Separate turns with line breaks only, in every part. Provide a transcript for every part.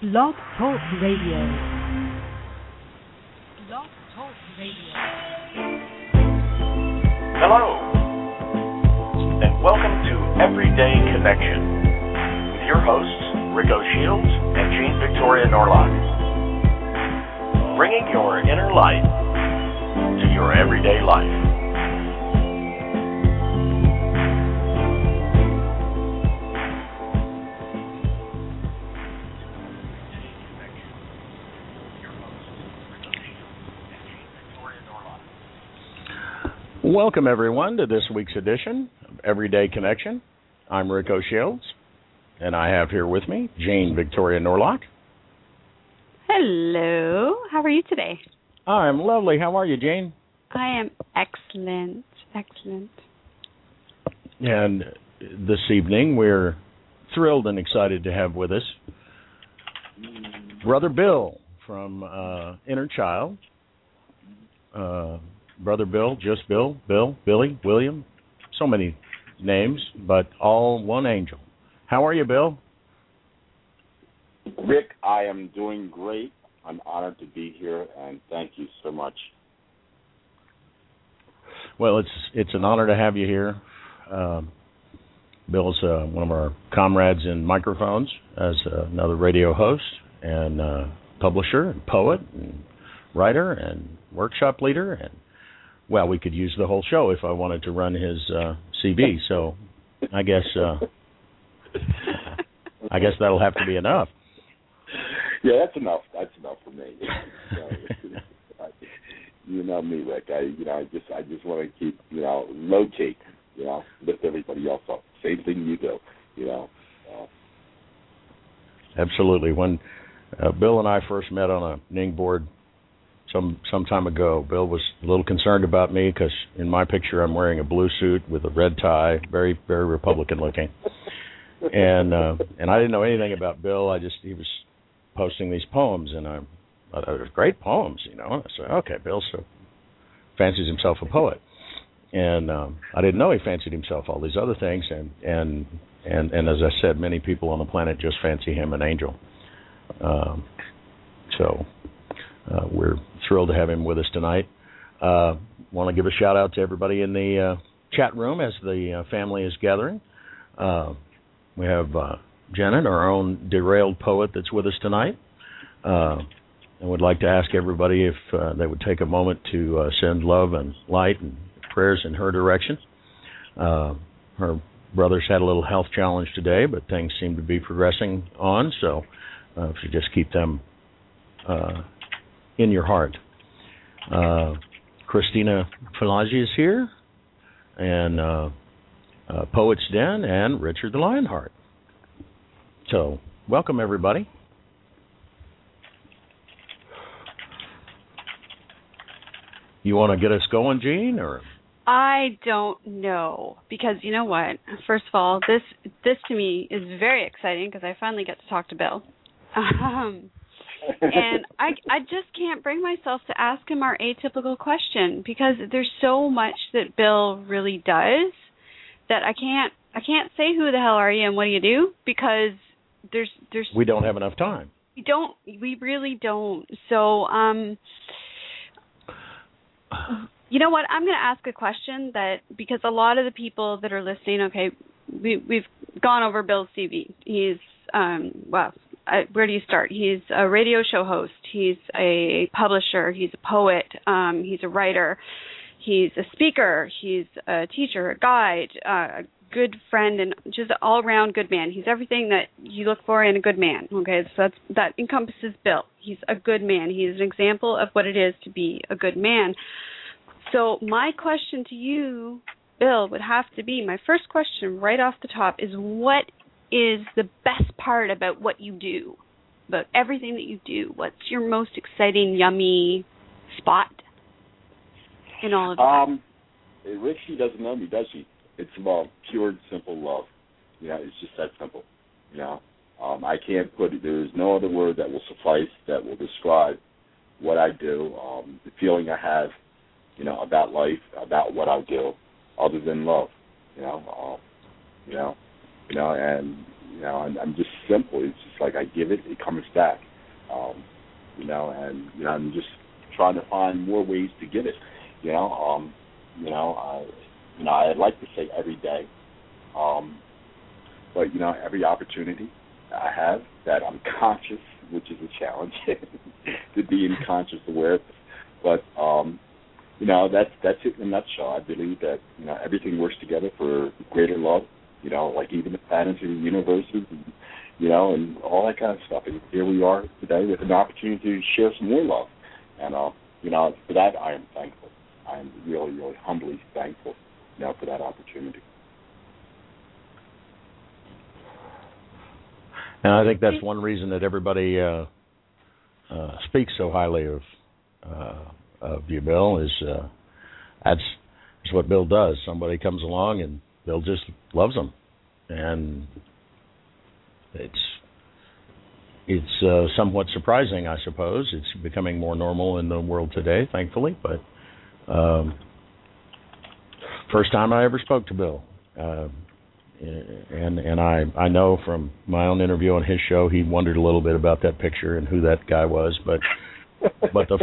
Blog Talk Radio. Blog Talk Radio.
Hello, and welcome to Everyday Connection with your hosts, Rico Shields and Jean Victoria Norlock. Bringing your inner light to your everyday life.
Welcome, everyone, to this week's edition of Everyday Connection. I'm Rico Shields, and I have here with me Jane Victoria Norlock.
Hello. How are you today?
I'm lovely. How are you, Jane?
I am excellent. Excellent.
And this evening, we're thrilled and excited to have with us Brother Bill from uh, Inner Child. Uh, Brother Bill, just Bill, Bill, Billy, William, so many names, but all one angel. How are you, Bill?
Rick, I am doing great. I'm honored to be here, and thank you so much.
Well, it's it's an honor to have you here. Um, Bill's uh, one of our comrades in microphones as uh, another radio host and uh, publisher and poet and writer and workshop leader and well, we could use the whole show if I wanted to run his uh, CV. So I guess uh, I guess that'll have to be enough.
Yeah, that's enough. That's enough for me. you know me, Rick. I you know I just I just want to keep you know low key. You know, lift everybody else up. Same thing you do. You know. Uh,
Absolutely. When uh, Bill and I first met on a Ning board some some time ago. Bill was a little concerned about me because in my picture I'm wearing a blue suit with a red tie, very very Republican looking, and uh, and I didn't know anything about Bill. I just he was posting these poems, and I thought they were great poems, you know. And I said, okay, Bill so fancies himself a poet, and um, I didn't know he fancied himself all these other things, and and and and as I said, many people on the planet just fancy him an angel. Um, so uh, we're thrilled to have him with us tonight. Uh, Want to give a shout out to everybody in the uh, chat room as the uh, family is gathering. Uh, we have uh, Janet, our own derailed poet, that's with us tonight. Uh, and would like to ask everybody if uh, they would take a moment to uh, send love and light and prayers in her direction. Uh, her brothers had a little health challenge today, but things seem to be progressing on. So, uh, if you just keep them uh, in your heart. Uh, Christina Falagi is here, and uh, uh, Poets Den, and Richard the Lionheart. So, welcome everybody. You want to get us going, Gene, or?
I don't know because you know what? First of all, this this to me is very exciting because I finally get to talk to Bill. Um, and I I just can't bring myself to ask him our atypical question because there's so much that Bill really does that I can't I can't say who the hell are you and what do you do because there's there's
we don't have enough time.
We don't we really don't. So um you know what? I'm going to ask a question that because a lot of the people that are listening, okay, we we've gone over Bill's CV. He's um well, uh, where do you start? He's a radio show host. He's a publisher. He's a poet. Um, he's a writer. He's a speaker. He's a teacher, a guide, uh, a good friend, and just an all-around good man. He's everything that you look for in a good man. Okay, so that's that encompasses Bill. He's a good man. He's an example of what it is to be a good man. So my question to you, Bill, would have to be my first question right off the top is what is the best part about what you do? About everything that you do? What's your most exciting, yummy spot in all of that?
Um, Rick, she doesn't know me, does she? It's about pure and simple love. Yeah, it's just that simple. You know, um, I can't put. It. There's no other word that will suffice that will describe what I do, um, the feeling I have, you know, about life, about what I do, other than love. You know, um, you know, you know, and you know, I'm, I'm just simple. It's just like I give it, it comes back. Um, you know, and you know, I'm just trying to find more ways to give it. You know, um, you know, I, you know, I'd like to say every day, um, but you know, every opportunity I have that I'm conscious, which is a challenge, to be in conscious awareness. But um, you know, that's that's it in a nutshell. I believe that you know everything works together for greater love. You know, like even the planets and the universes, and, you know, and all that kind of stuff. And here we are today with an opportunity to share some more love. And uh, you know, for that I am thankful. I am really, really humbly thankful, you know, for that opportunity.
And I think that's one reason that everybody uh, uh, speaks so highly of uh, of you, Bill. Is uh, that's that's what Bill does. Somebody comes along and Bill just loves them, and it's it's uh, somewhat surprising, I suppose. It's becoming more normal in the world today, thankfully. But um, first time I ever spoke to Bill. Uh, and and I I know from my own interview on his show he wondered a little bit about that picture and who that guy was, but but the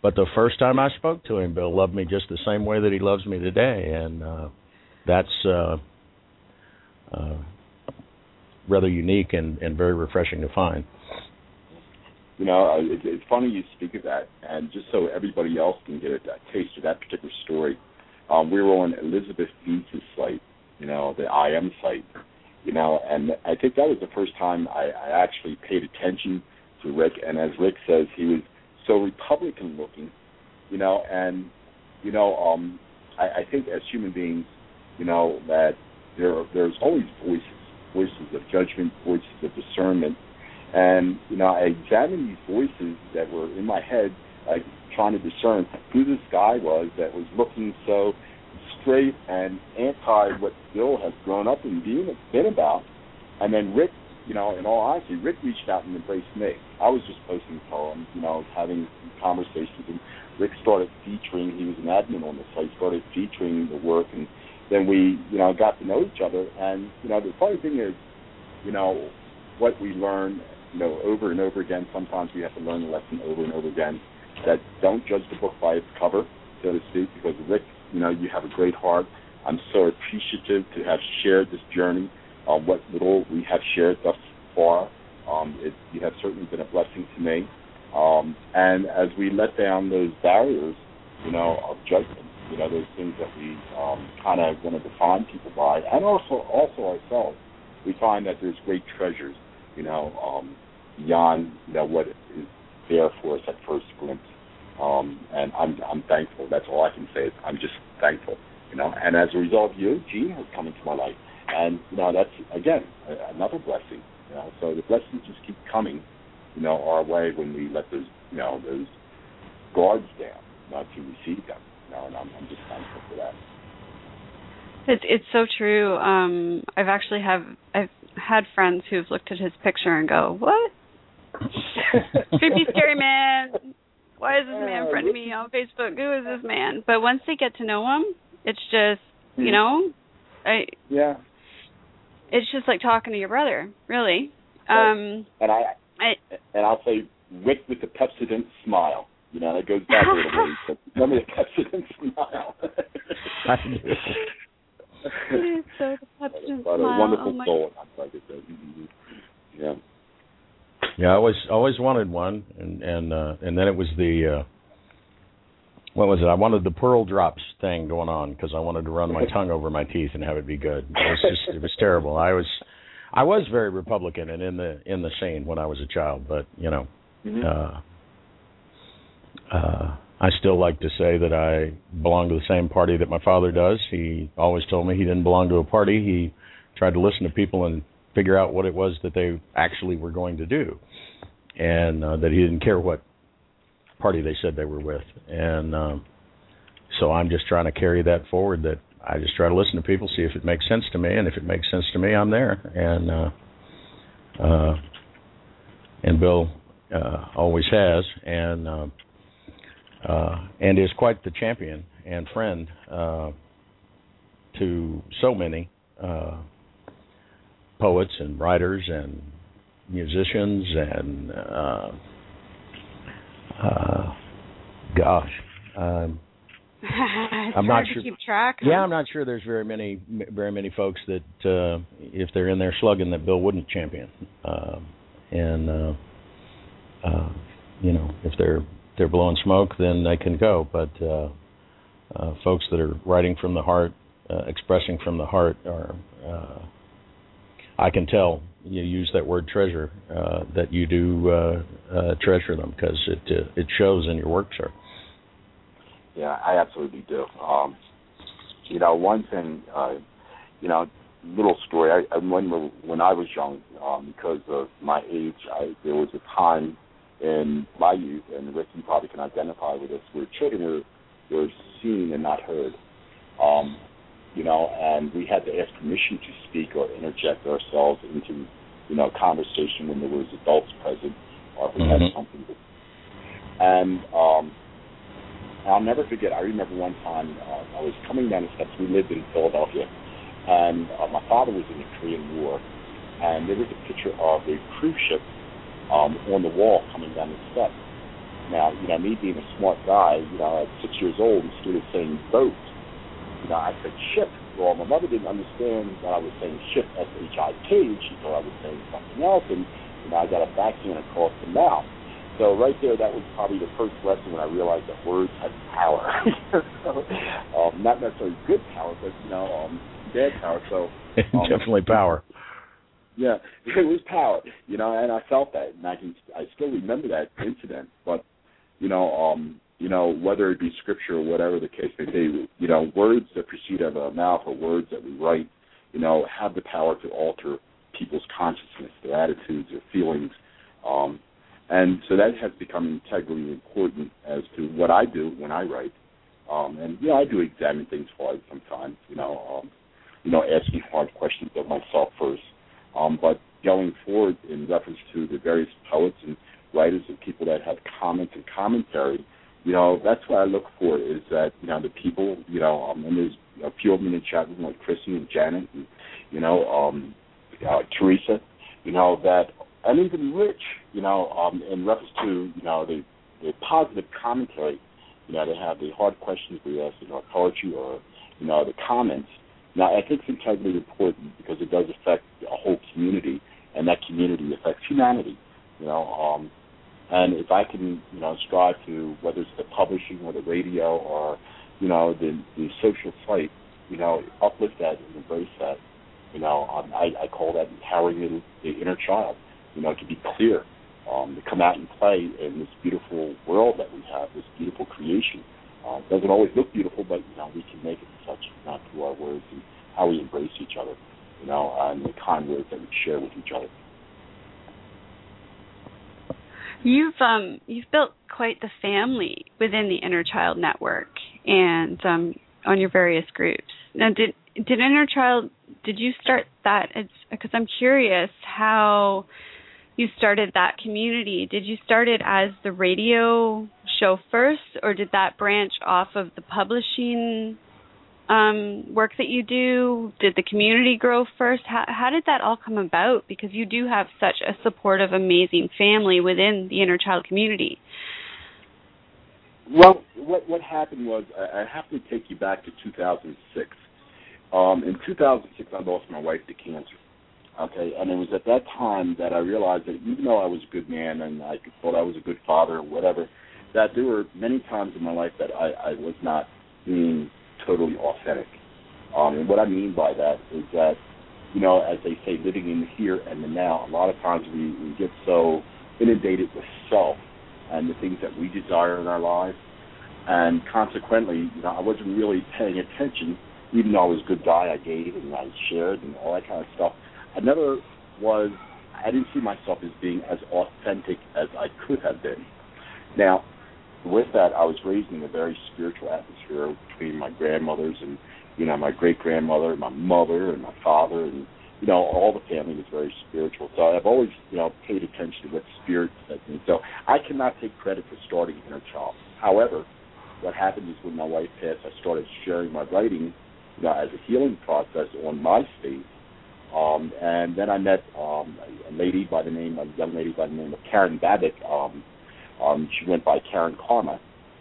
but the first time I spoke to him, Bill loved me just the same way that he loves me today, and uh, that's uh, uh, rather unique and and very refreshing to find.
You know, uh, it, it's funny you speak of that, and just so everybody else can get a, a taste of that particular story, um, we were on Elizabeth Deeds' site you know, the IM site, you know, and I think that was the first time I, I actually paid attention to Rick. And as Rick says, he was so Republican looking, you know, and you know, um, I, I think as human beings, you know, that there are, there's always voices, voices of judgment, voices of discernment, and you know, I examined these voices that were in my head, like trying to discern who this guy was that was looking so straight and anti what Bill has grown up and being been about. And then Rick, you know, in all honesty, Rick reached out and embraced me. I was just posting poems, you know, having conversations, and Rick started featuring. He was an admin on the site, started featuring the work, and then we, you know, got to know each other. And you know, the funny thing is, you know, what we learn, you know, over and over again. Sometimes we have to learn the lesson over and over again. That don't judge the book by its cover, so to speak, because Rick you know, you have a great heart. I'm so appreciative to have shared this journey. Uh, what little we have shared thus far, um, it, you have certainly been a blessing to me. Um, and as we let down those barriers, you know, of judgment, you know, those things that we um, kind of want to define people by, and also also ourselves, we find that there's great treasures, you know, um, beyond you know what is there for us at first glimpse. Um, and I'm I'm thankful. That's all I can say. Is I'm just thankful, you know. And as a result, you, Gene, has come into my life, and you know that's again another blessing. You know, so the blessings just keep coming, you know, our way when we let those you know those guards down, not to receive them. You know, and I'm, I'm just thankful for that.
It's it's so true. Um, I've actually have I've had friends who've looked at his picture and go, "What? Creepy, scary man." Why is this man in front of me on Facebook? Who is this man? But once they get to know him, it's just you know, I
yeah.
It's just like talking to your brother, really. Um
and I,
I
and I'll say Rick with the Pepsodent smile. You know, it goes back a little ways. But remember the Pepsodent smile.
it's so the Pepsodent
smile.
A
wonderful
oh
soul. Like I said. Yeah.
Yeah, I always always wanted one, and and uh, and then it was the uh, what was it? I wanted the pearl drops thing going on because I wanted to run my tongue over my teeth and have it be good. It was just it was terrible. I was I was very Republican and in the in the scene when I was a child, but you know, mm-hmm. uh, uh, I still like to say that I belong to the same party that my father does. He always told me he didn't belong to a party. He tried to listen to people and figure out what it was that they actually were going to do, and uh, that he didn't care what party they said they were with, and um, so I'm just trying to carry that forward. That I just try to listen to people, see if it makes sense to me, and if it makes sense to me, I'm there. And uh, uh, and Bill uh, always has, and uh, uh, and is quite the champion and friend uh, to so many uh, poets and writers and musicians and uh, uh, gosh. Um,
I'm
not
sure. track.
yeah, I'm not sure there's very many very many folks that uh if they're in there slugging that Bill wouldn't champion. Um and uh uh you know, if they're they're blowing smoke then they can go, but uh uh folks that are writing from the heart, uh, expressing from the heart are uh I can tell you use that word treasure uh that you do uh, treasure them because it it shows in your work, sir.
Yeah, I absolutely do. Um, you know, one thing, you know, little story. I, I when when I was young, um, because of my age, I, there was a time in my youth, and Rick, you probably can identify with this, where children were were seen and not heard. Um, you know, and we had to ask permission to speak or interject ourselves into, you know, conversation when there was adults present, or if we had
Mhm.
something. To, and um, I'll never forget. I remember one time uh, I was coming down the steps. We lived in Philadelphia, and uh, my father was in the Korean War, and there was a picture of a cruise ship um, on the wall coming down the steps. Now, you know, me being a smart guy, you know, at six years old, instead of saying boat, you know, I said ship. Well, my mother didn't understand that I was saying ship, S-H-I-P. She thought I was saying something else, and you know, I got a backhand across the mouth. So right there, that was probably the first lesson when I realized that words had power. so, um, not necessarily good power, but you know, um, bad power. So um,
Definitely power.
Yeah, it was power, you know, and I felt that, and I can, I still remember that incident. But, you know, um, you know, whether it be scripture or whatever the case may be, you know, words that proceed out of our mouth or words that we write, you know, have the power to alter people's consciousness, their attitudes, their feelings, um, and so that has become integrally important as to what I do when I write. Um, and you know, I do examine things hard sometimes. You know, um, you know, asking hard questions of myself first. Um, but going forward in reference to the various poets and writers and people that have comments and commentary, you know, that's what I look for is that, you know, the people, you know, um, and there's a few of them in the chat room like Chrissy and Janet and, you know, um, uh, Teresa, you know, that, and even Rich, you know, um, in reference to, you know, the, the positive commentary, you know, they have the hard questions we ask, you know, poetry or, you know, the comments. Now, I think it's incredibly important because it does affect a whole community, and that community affects humanity. You know, um, and if I can, you know, strive to whether it's the publishing or the radio or, you know, the the social site, you know, uplift that and embrace that. You know, um, I, I call that empowering the, the inner child. You know, to be clear, um, to come out and play in this beautiful world that we have, this beautiful creation. It doesn't always look beautiful, but you know we can make it such, know, through our words and how we embrace each other, you know, and the kind words that we share with each other.
You've um you've built quite the family within the Inner Child Network and um on your various groups. Now, did did Inner Child did you start that? It's because I'm curious how you started that community. Did you start it as the radio show first, or did that branch off of the publishing um, work that you do? Did the community grow first? How, how did that all come about? Because you do have such a supportive, amazing family within the inner child community.
Well, what what happened was I, have to take you back to 2006. Um, in 2006, I lost my wife to cancer. Okay, and it was at that time that I realized that even though I was a good man and I thought I was a good father or whatever, that there were many times in my life that I, I was not being totally authentic. Um, and what I mean by that is that, you know, as they say, living in the here and the now, a lot of times we, we get so inundated with self and the things that we desire in our lives. And consequently, you know, I wasn't really paying attention, even though I was a good guy, I gave and I shared and all that kind of stuff. Never was I didn't see myself as being as authentic as I could have been. Now, with that, I was raised in a very spiritual atmosphere between my grandmothers and you know my great grandmother, my mother, and my father, and you know all the family was very spiritual. So I've always you know paid attention to what spirit said to. So I cannot take credit for starting Inner Child. However, what happened is when my wife passed, I started sharing my writing you know, as a healing process on MySpace. Um, and then I met um, a lady by the name, a young lady by the name of Karen Babbitt. Um, um, she went by Karen Karma.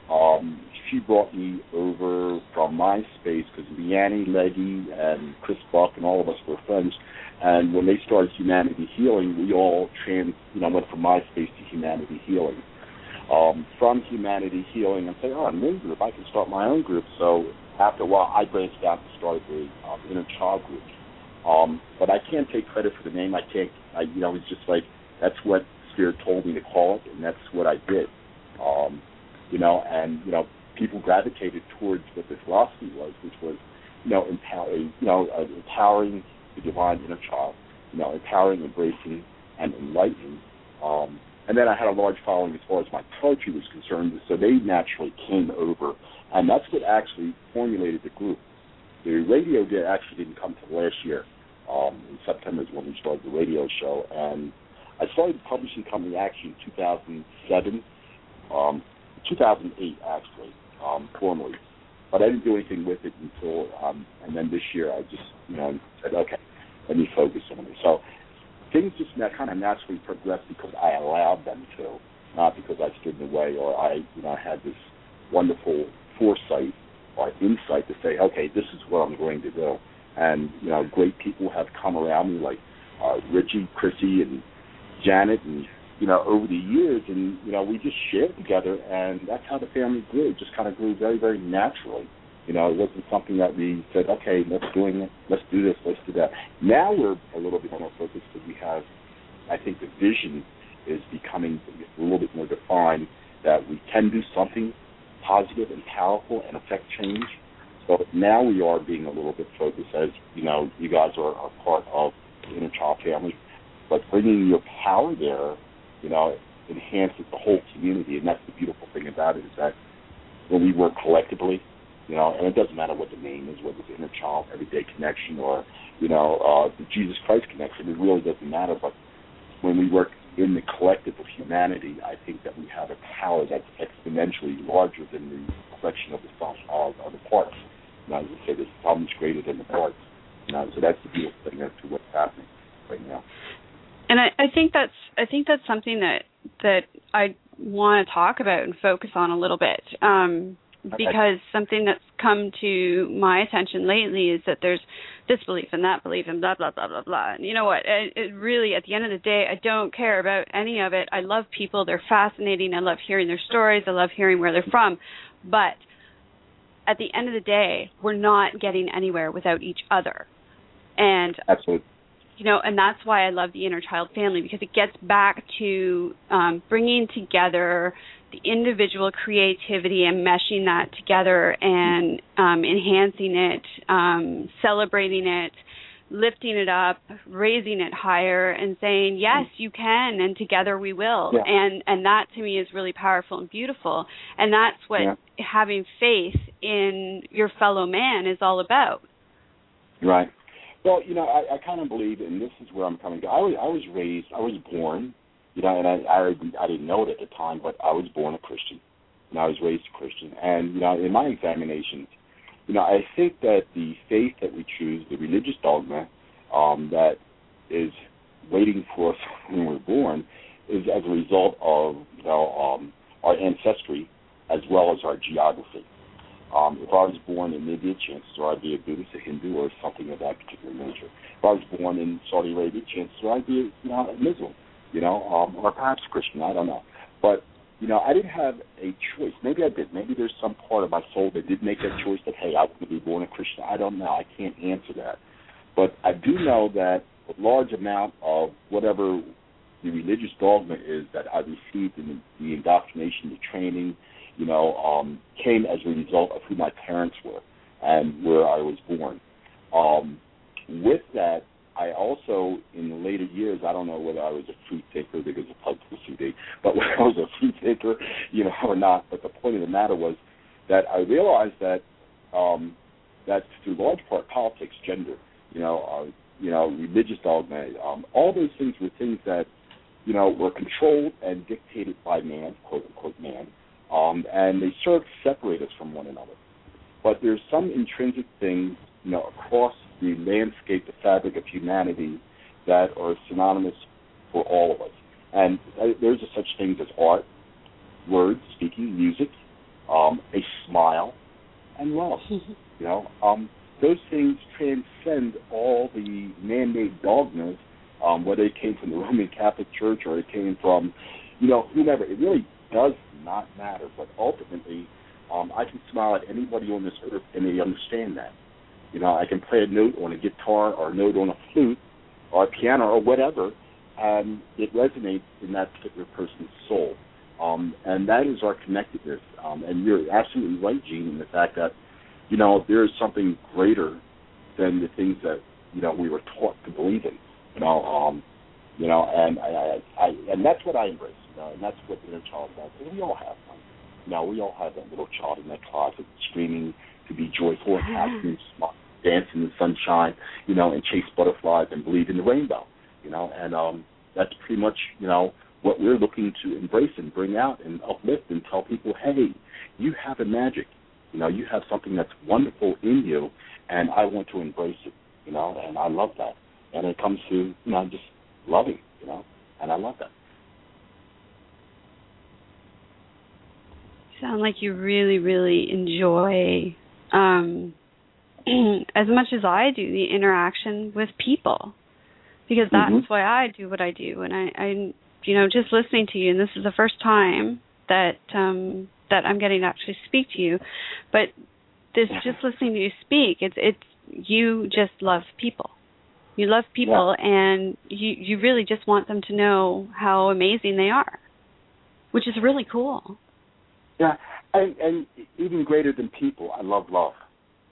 Um, she brought me over from MySpace because Leanne Leggy and Chris Buck and all of us were friends. And when they started Humanity Healing, we all trans, you know, went from MySpace to Humanity Healing. Um, from Humanity Healing, and say, oh, I'm in group. I can start my own group. So after a while, I branched out and started the um, Inner Child group. Um, but I can't take credit for the name. I can't. I, you know, it's just like that's what Spirit told me to call it, and that's what I did. Um, you know, and you know, people gravitated towards what the philosophy was, which was, you know, empowering, you know, uh, empowering the divine inner child, you know, empowering, embracing, and enlightening. Um, and then I had a large following as far as my poetry was concerned, so they naturally came over, and that's what actually formulated the group. The radio did actually didn't come till last year. Um, in September is when we started the radio show, and I started publishing company actually in 2007, um, 2008 actually, um, formally. But I didn't do anything with it until, um, and then this year I just, you know, said, okay, let me focus on it. So things just kind of naturally progressed because I allowed them to, not because I stood in the way or I, you know, had this wonderful foresight or insight to say, okay, this is what I'm going to do. And you know, great people have come around me like uh, Richie, Chrissy, and Janet, and you know, over the years, and you know, we just shared together, and that's how the family grew. It just kind of grew very, very naturally. You know, it wasn't something that we said, okay, let's doing it, let's do this, let's do that. Now we're a little bit more focused because we have, I think, the vision is becoming a little bit more defined that we can do something positive and powerful and affect change. So now we are being a little bit focused, as you know, you guys are, are part of the inner child family, but bringing your power there, you know, enhances the whole community, and that's the beautiful thing about it is that when we work collectively, you know, and it doesn't matter what the name is, whether it's Inner Child, Everyday Connection, or you know, uh, the Jesus Christ Connection, it really doesn't matter. But when we work in the collective of humanity, I think that we have a power that's exponentially larger than the collection of the sum of, of the parts. And I would say the sum is greater than the parts. So that's the beautiful thing as to what's happening right now.
And I, I think that's I think that's something that that I want to talk about and focus on a little bit. Um, because something that's come to my attention lately is that there's this belief and that belief and blah blah blah blah blah. And you know what? It, it really, at the end of the day, I don't care about any of it. I love people; they're fascinating. I love hearing their stories. I love hearing where they're from. But at the end of the day, we're not getting anywhere without each other. And
absolutely
you know, and that's why I love the inner child family because it gets back to um, bringing together the individual creativity and meshing that together and um, enhancing it, um, celebrating it, lifting it up, raising it higher, and saying yes, you can, and together we will.
Yeah.
And and that to me is really powerful and beautiful. And that's what
yeah.
having faith in your fellow man is all about.
Right. Well, you know, I, I kind of believe, and this is where I'm coming. To. I was I was raised, I was born you know, and I, I I didn't know it at the time, but I was born a Christian, and I was raised a Christian. And you know, in my examinations, you know, I think that the faith that we choose, the religious dogma um, that is waiting for us when we're born, is as a result of you know um, our ancestry as well as our geography. Um, if I was born in India, chances are I'd be a Buddhist, a Hindu, or something of that particular nature. If I was born in Saudi Arabia, chances are I'd be you know, a Muslim you know, um, or perhaps Christian. I don't know. But you know, I didn't have a choice. Maybe I did. Maybe there's some part of my soul that did make that choice. That hey, I want to be born a Christian. I don't know. I can't answer that. But I do know that a large amount of whatever the religious dogma is that I received in the, the indoctrination, the training, you know, um, came as a result of who my parents were and where I was born. Um, with that, I also, in the later years, I don't know whether I was a free thinker because of publicity, but whether I was a free thinker, you know, or not. But the point of the matter was that I realized that um, that through large part politics, gender, you know, uh, you know, religious dogma, um, all those things were things that you know were controlled and dictated by man, quote unquote man, um, and they served to separate us from one another. But there's some intrinsic things, you know, across the landscape, the fabric of humanity that are synonymous for all of us. And uh, there's a such things as art, words, speaking, music, um, a smile, and love. you know, um, those things transcend all the man-made dogmas, um, whether it came from the Roman Catholic Church or it came from, you know, whomever. It really does not matter. But ultimately, um, I can smile at anybody on this earth, and they understand that. You know, I can play a note on a guitar or a note on a flute or a piano or whatever, and it resonates in that particular person's soul. Um, and that is our connectedness. Um, and you're absolutely right, Gene, in the fact that, you know, there is something greater than the things that, you know, we were taught to believe in. You know, um, you know, and I, I, I and that's what I embrace. Know, and that's what inner child does. And we all have one. Know, we all have that little child in that closet screaming to be joyful and happy and smart, dance in the sunshine, you know, and chase butterflies and believe in the rainbow. You know, and um, that's pretty much, you know, what we're looking to embrace and bring out and uplift and tell people, hey, you have a magic. You know, you have something that's wonderful in you, and I want to embrace it. You know, and I love that. And it comes to you know just loving. You know, and I love that.
Sound like you really, really enjoy, um, as much as I do, the interaction with people, because that's
Mhm.
why I do what I do. And I, I, you know, just listening to you, and this is the first time that um, that I'm getting to actually speak to you, but this just listening to you speak, it's it's you just love people. You love people, and you you really just want them to know how amazing they are, which is really cool.
Yeah, and, and even greater than people, I love love.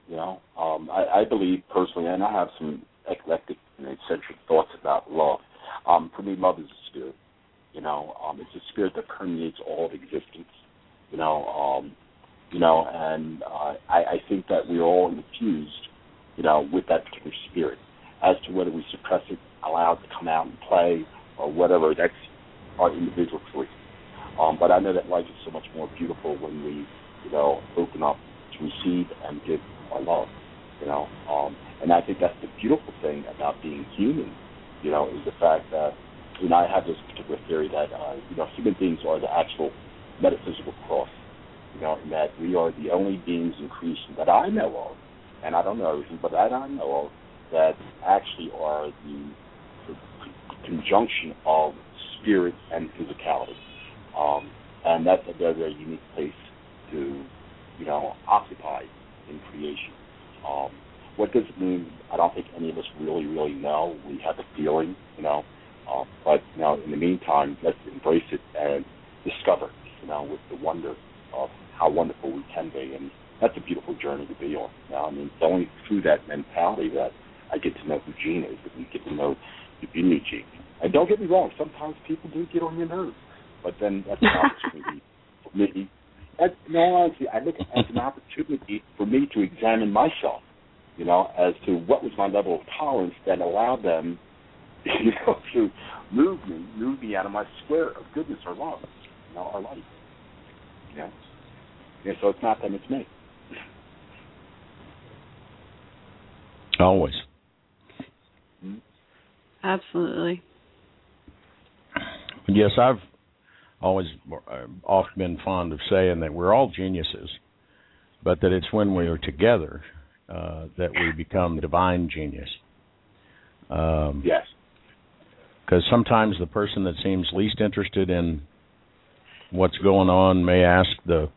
You know, um, I, I believe personally, and I have some eclectic and eccentric thoughts about love. Um, for me, love is a spirit. You know, um, it's a spirit that permeates all of existence. You know, um, you know, and uh, I, I think that we're all infused, you know, with that particular spirit. As to whether we suppress it, allow it to come out and play, or whatever, that's our individual choice. Um, but I know that life is so much more beautiful when we, you know, open up to receive and give our love. You know, um, and I think that's the beautiful thing about being human. You know, is the fact that, you know, I have this particular theory that, uh, you know, human beings are the actual metaphysical cross. You know, and that we are the only beings in creation that I know of, and I don't know everything, but that I know of, that actually are the, the conjunction of spirit and physicality. Um, and that's a very, very unique place to, you know, occupy in creation. Um, what does it mean? I don't think any of us really, really know. We have a feeling, you know. Um, but, you know, in the meantime, let's embrace it and discover, you know, with the wonder of how wonderful we can be. And that's a beautiful journey to be on. Know, I mean, it's only through that mentality that I get to know who Gene is, and get to know the new Gene. And don't get me wrong, sometimes people do get on your nerves, but then that's an opportunity for me. And, in all honesty, I look at it as an opportunity for me to examine myself, you know, as to what was my level of tolerance that allowed them, you know, to move me, move me out of my square of goodness or love, you know, or life. You know? Yeah, so it's not them, it's me.
Always.
Absolutely.
Yes, I've always uh, often been fond of saying that we're all geniuses, but that it's when we are together uh, that we become divine genius. Um,
Yes.
Because sometimes the person that seems least interested in what's going on may ask the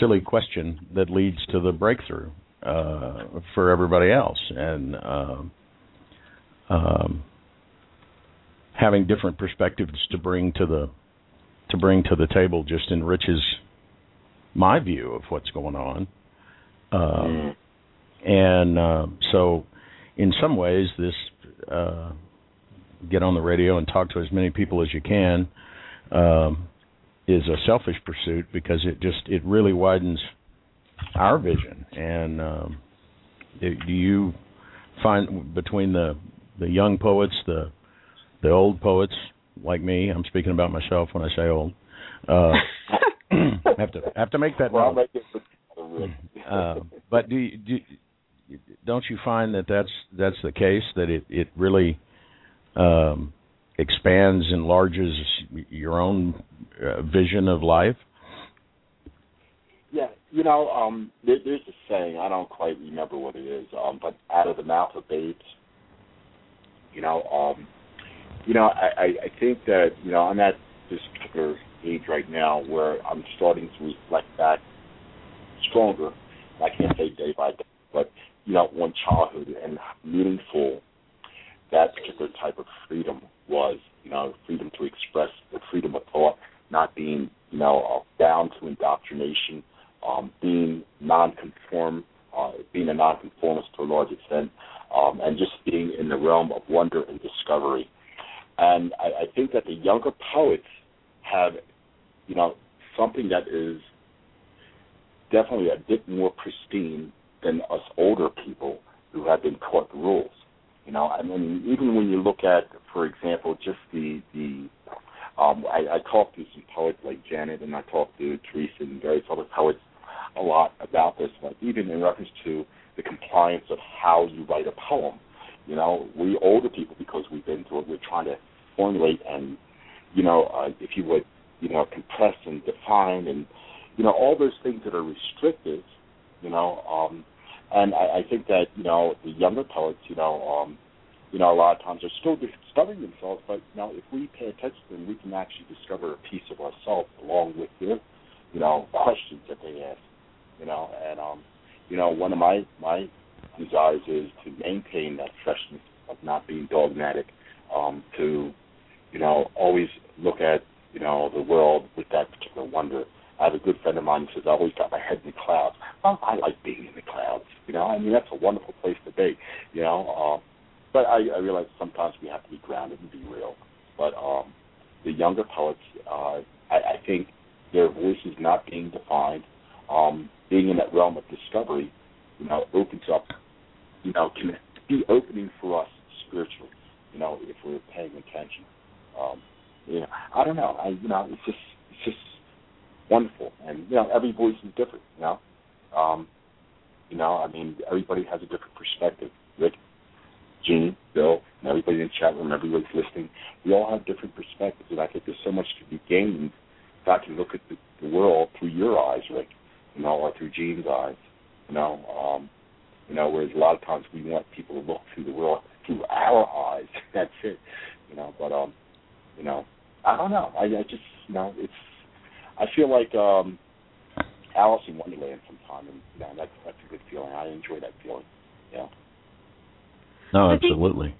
silly question that leads to the breakthrough uh, for everybody else, and um, um, having different perspectives to bring to the to bring to the table just enriches my view of what's going on. Um, and uh, so, in some ways, this uh, get on the radio and talk to as many people as you can um, is a selfish pursuit because it just it really widens our vision. And um, do you find between the the young poets, the the old poets like me, I'm speaking about myself when I say old. Uh, have to have to make that
well. Make
uh, but do you, do don't you find that that's that's the case that it it really um, expands enlarges your own uh, vision of life
yeah you know um there, there's a saying i don't quite remember what it is um but out of the mouth of babes you know um you know i i, think that you know i'm at this particular age right now where i'm starting to reflect back stronger i can't say day by day but you know, one childhood and meaningful that particular type of freedom was, you know, freedom to express the freedom of thought, not being, you know, uh, bound to indoctrination, um, being non-conform, uh, being a non-conformist to a large extent, um, and just being in the realm of wonder and discovery. And I, I think that the younger poets have, you know, something that is definitely a bit more pristine than us older people who have been taught the rules. You know, I mean, even when you look at, for example, just the the um, I, I talk to some poets like Janet, and I talk to Teresa and various other poets a lot about this, like even in reference to the compliance of how you write a poem. You know, we older people, because we've been through it, we're trying to formulate and, you know, uh, if you would, you know, compress and define and, you know, all those things that are restrictive you know. Um, and I, I think that you know the younger poets, you know, um, you know, a lot of times are still discovering themselves, but you know, if we pay attention to them, we can actually discover a piece of ourselves along with their, you know, questions that they ask, you know. And um, you know, one of my my desires is to maintain that freshness of not being dogmatic, um, to, you know, always look at you know the world with that particular wonder I have a good friend of mine who says, I always got my head in the clouds. Well, I like being in the clouds. You know, I mean, that's a wonderful place to be, you know. Uh, but I, I realize sometimes we have to be grounded and be real. But um, the younger poets, uh, I, I think their voices not being defined, um, being in that realm of discovery, you know, opens up, you know, can be opening for us spiritually, you know, if we're paying attention. Um, you know, I don't know. I, you know, it's just, it's just wonderful. And you know, every voice is different. You know, um, you know, I mean, everybody has a different perspective. Rick, Gene, Bill, and everybody in the chat room, everybody's listening. We all have different perspectives, and I think there's so much to be gained if I can look at the, the world through your eyes, Rick, you know, or through Gene's eyes. You know, um, you know, whereas a lot of times we want people to look through the world through our eyes. That's it. You know, but um, you know, I don't know. I, I just, you know, it's I feel like um, Alice in Wonderland sometime, and you know, that's that's a good feeling. I enjoy that feeling. Yeah.
No, absolutely.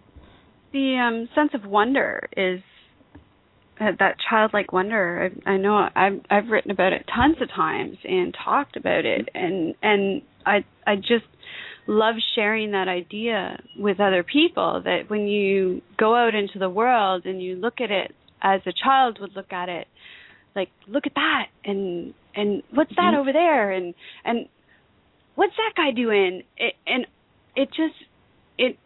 The um, sense of wonder is uh, that childlike wonder. I, I know I've I've written about it tons of times and talked about it, and and I I just love sharing that idea with other people. That when you go out into the world and you look at it as a child would look at it, like look at that and and what's that mm-hmm. over there and and what's that guy doing it, and it just it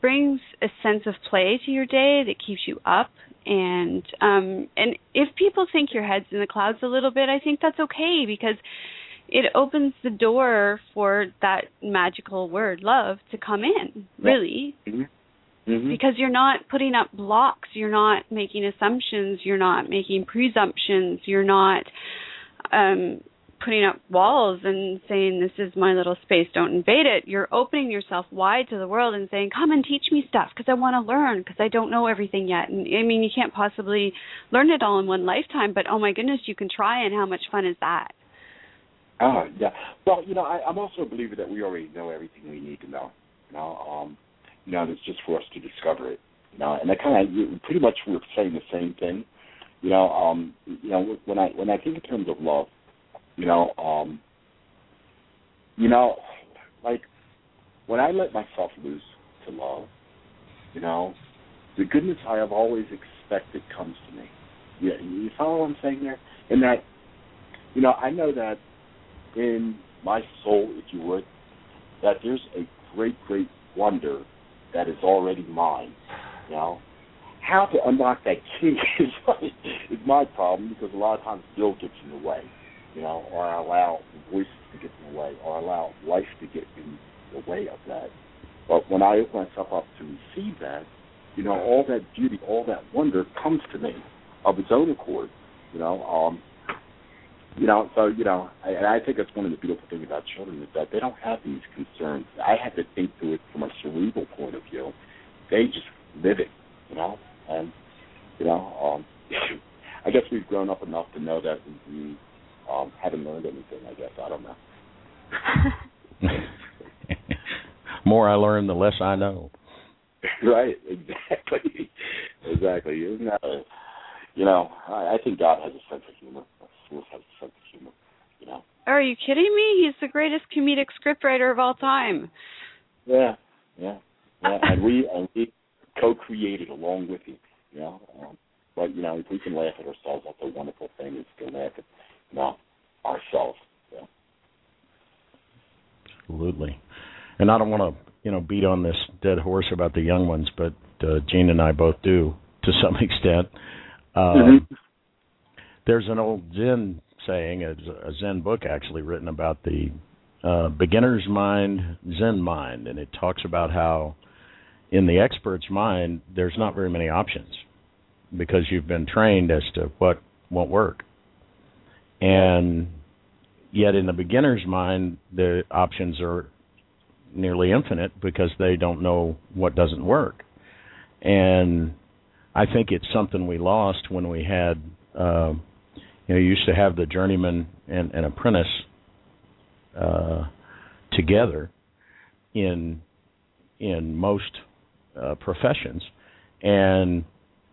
brings a sense of play to your day that keeps you up and um and if people think your head's in the clouds a little bit i think that's okay because it opens the door for that magical word love to come in really.
Mm-hmm. Mm-hmm.
because you're not putting up blocks, you're not making assumptions, you're not making presumptions, you're not um putting up walls and saying this is my little space don't invade it. You're opening yourself wide to the world and saying come and teach me stuff because i want to learn because i don't know everything yet. And i mean you can't possibly learn it all in one lifetime but oh my goodness you can try and how much fun is that
oh yeah well you know I, i'm also a believer that we already know everything we need to know you know um you know, it's just for us to discover it. You know, and I kind of pretty much we're saying the same thing. You know, um, you know, when I when I think in terms of love, you know, um, you know, like when I let myself loose to love, you know, the goodness I have always expected comes to me. Yeah, you follow what I'm saying there? And that, you know, I know that in my soul, if you would, that there's a great, great wonder that is already mine. You know, how to unlock that key is is my problem because a lot of times Bill gets in the way. You know, or I allow voices to get in the way, or I allow life to get in the way of that. But when I open myself up to receive that, you know, all that beauty, all that wonder comes to me of its own accord. You know, um, you know, so you know, I, and I think that's one of the beautiful things about children is that they don't have these concerns. I have to think through it from a cerebral point of view. They just live it, you know, and you know, um, I guess we've grown up enough to know that we um, haven't learned anything. I guess I don't know.
More I learn, the less I know.
right, exactly, exactly. Isn't that a, you know, I, I think God has a sense of humor. Source has a sense of humor. You know.
Are you kidding me? He's the greatest comedic scriptwriter of all time.
Yeah, yeah, yeah. and we and we co-created along with him. You know, um, but you know, if we can laugh at ourselves, that's a wonderful thing. Is to laugh at, you know, ourselves. Yeah.
Absolutely. And I don't want to, you know, beat on this dead horse about the young ones, but uh, Jean and I both do to some extent. Um, mm-hmm. There's an old Zen saying, a, Zen book actually written about the uh, beginner's mind, Zen mind, and it talks about how in the expert's mind there's not very many options because you've been trained as to what won't work. And yet in the beginner's mind the options are nearly infinite because they don't know what doesn't work. And I think it's something we lost when we had uh, you know, you used to have the journeyman and, and apprentice uh, together in in most uh, professions, and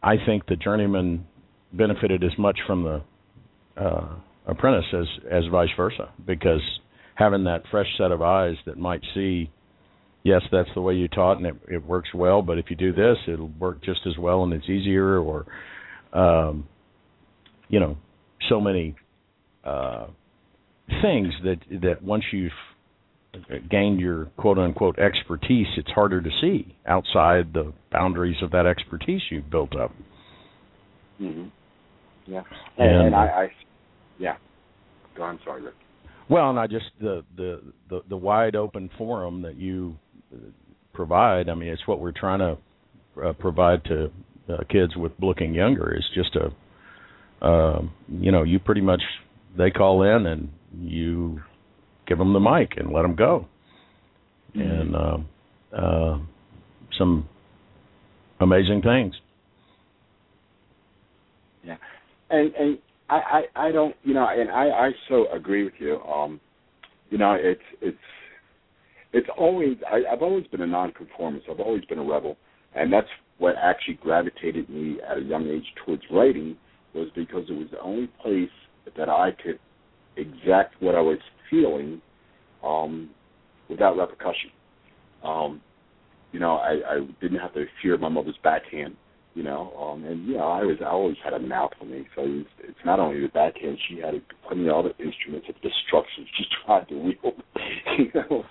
I think the journeyman benefited as much from the uh, apprentice as as vice versa because having that fresh set of eyes that might see yes that's the way you taught and it, it works well but if you do this it'll work just as well and it's easier or um you know so many uh things that that once you've gained your quote unquote expertise it's harder to see outside the boundaries of that expertise you've built up
mhm yeah and, and, and I, I yeah. Go on, sorry, Rick.
Well, and I just the the the, the wide open forum that you provide. I mean, it's what we're trying to uh, provide to uh, kids with looking younger. Is just a, uh, you know, you pretty much they call in and you give them the mic and let them go, mm-hmm. and uh, uh, some amazing things.
Yeah, and and I, I, I don't, you know, and I, I so agree with you. Um, you know, it's, it's, it's always, I, I've always been a nonconformist. I've always been a rebel, and that's what actually gravitated me at a young age towards writing was because it was the only place that I could exact what I was feeling um, without repercussion. Um, you know, I, I didn't have to fear my mother's backhand you know. Um, and you know, I was I always had a mouth on me, so it's, it's not only the backhand; she had plenty of other instruments of destruction she tried to wield, you know,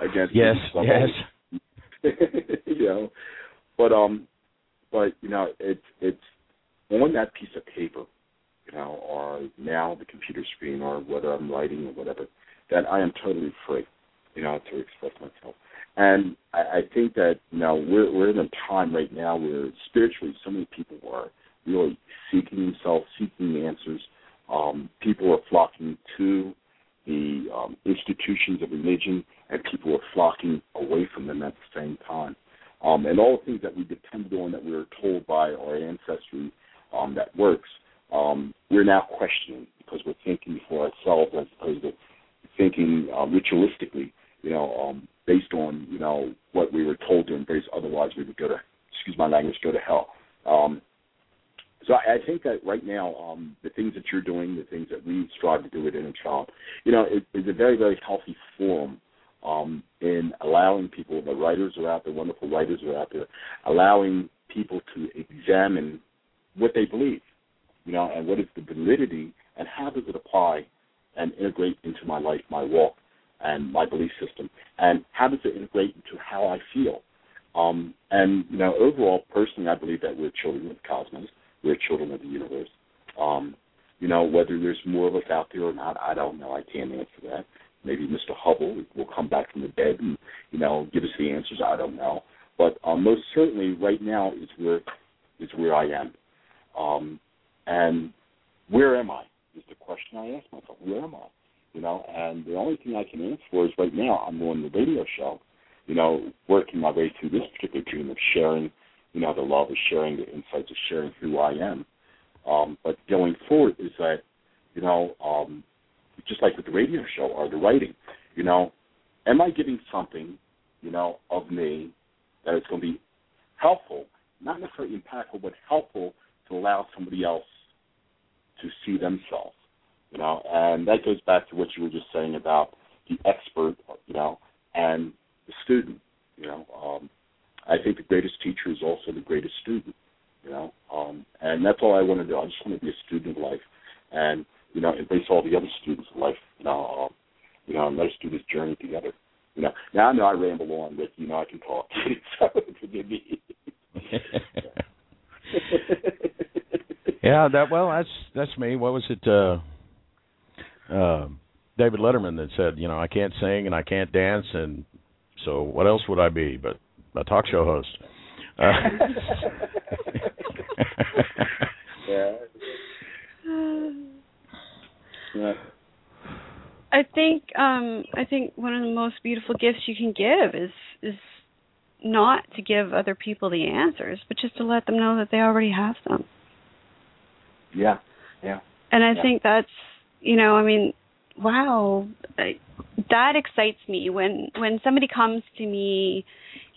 against
yes, yes,
you know. But um, but you know, it's it's on that piece of paper, you know, or now the computer screen, or whether I'm writing or whatever, that I am totally free, you know, to express myself. And I, I think that you know we're we're in a time right now where spiritually so many people are really seeking themselves, seeking answers. Um, people are flocking to the um, institutions of religion, and people are flocking away from them at the same time. Um, and all the things that we depended on, that we were told by our ancestry um, that works, um, we're now questioning because we're thinking for ourselves as opposed to thinking uh, ritualistically you know, um, based on, you know, what we were told to embrace. Otherwise, we would go to, excuse my language, go to hell. Um, so I, I think that right now, um, the things that you're doing, the things that we strive to do with Inner Child, you know, it is a very, very healthy form um, in allowing people, the writers are out there, wonderful writers are out there, allowing people to examine what they believe, you know, and what is the validity and how does it apply and integrate into my life, my walk, and my belief system, and how does it integrate into how I feel. Um, and you know, overall, personally, I believe that we're children of the cosmos. We're children of the universe. Um, you know, whether there's more of us out there or not, I don't know. I can't answer that. Maybe Mr. Hubble will come back from the dead and you know give us the answers. I don't know. But um, most certainly, right now is where is where I am. Um, and where am I? Is the question I ask myself. Where am I? You know, and the only thing I can answer is right now I'm on the radio show. You know, working my way through this particular dream of sharing, you know, the love of sharing the insights of sharing who I am. Um, but going forward is that, you know, um, just like with the radio show or the writing, you know, am I giving something, you know, of me that is going to be helpful, not necessarily impactful, but helpful to allow somebody else to see themselves, you know, and that goes back to what you were just saying about the expert, you know, and the student, you know. Um, I think the greatest teacher is also the greatest student, you know, um, and that's all I want to do. I just want to be a student of life, and you know, embrace all the other students of life, you know, um, you know, and let us journey together. You know, now I know I ramble on, but you know I can talk. so forgive me.
yeah, that well, that's that's me. What was it? uh uh David Letterman that said, you know, I can't sing and I can't dance, and so what else would I be but a talk show host? Uh,
yeah. yeah.
I think um I think one of the most beautiful gifts you can give is is not to give other people the answers, but just to let them know that they already have them.
Yeah. Yeah.
And I
Yeah.
think that's you know, I mean, wow, I, that excites me when when somebody comes to me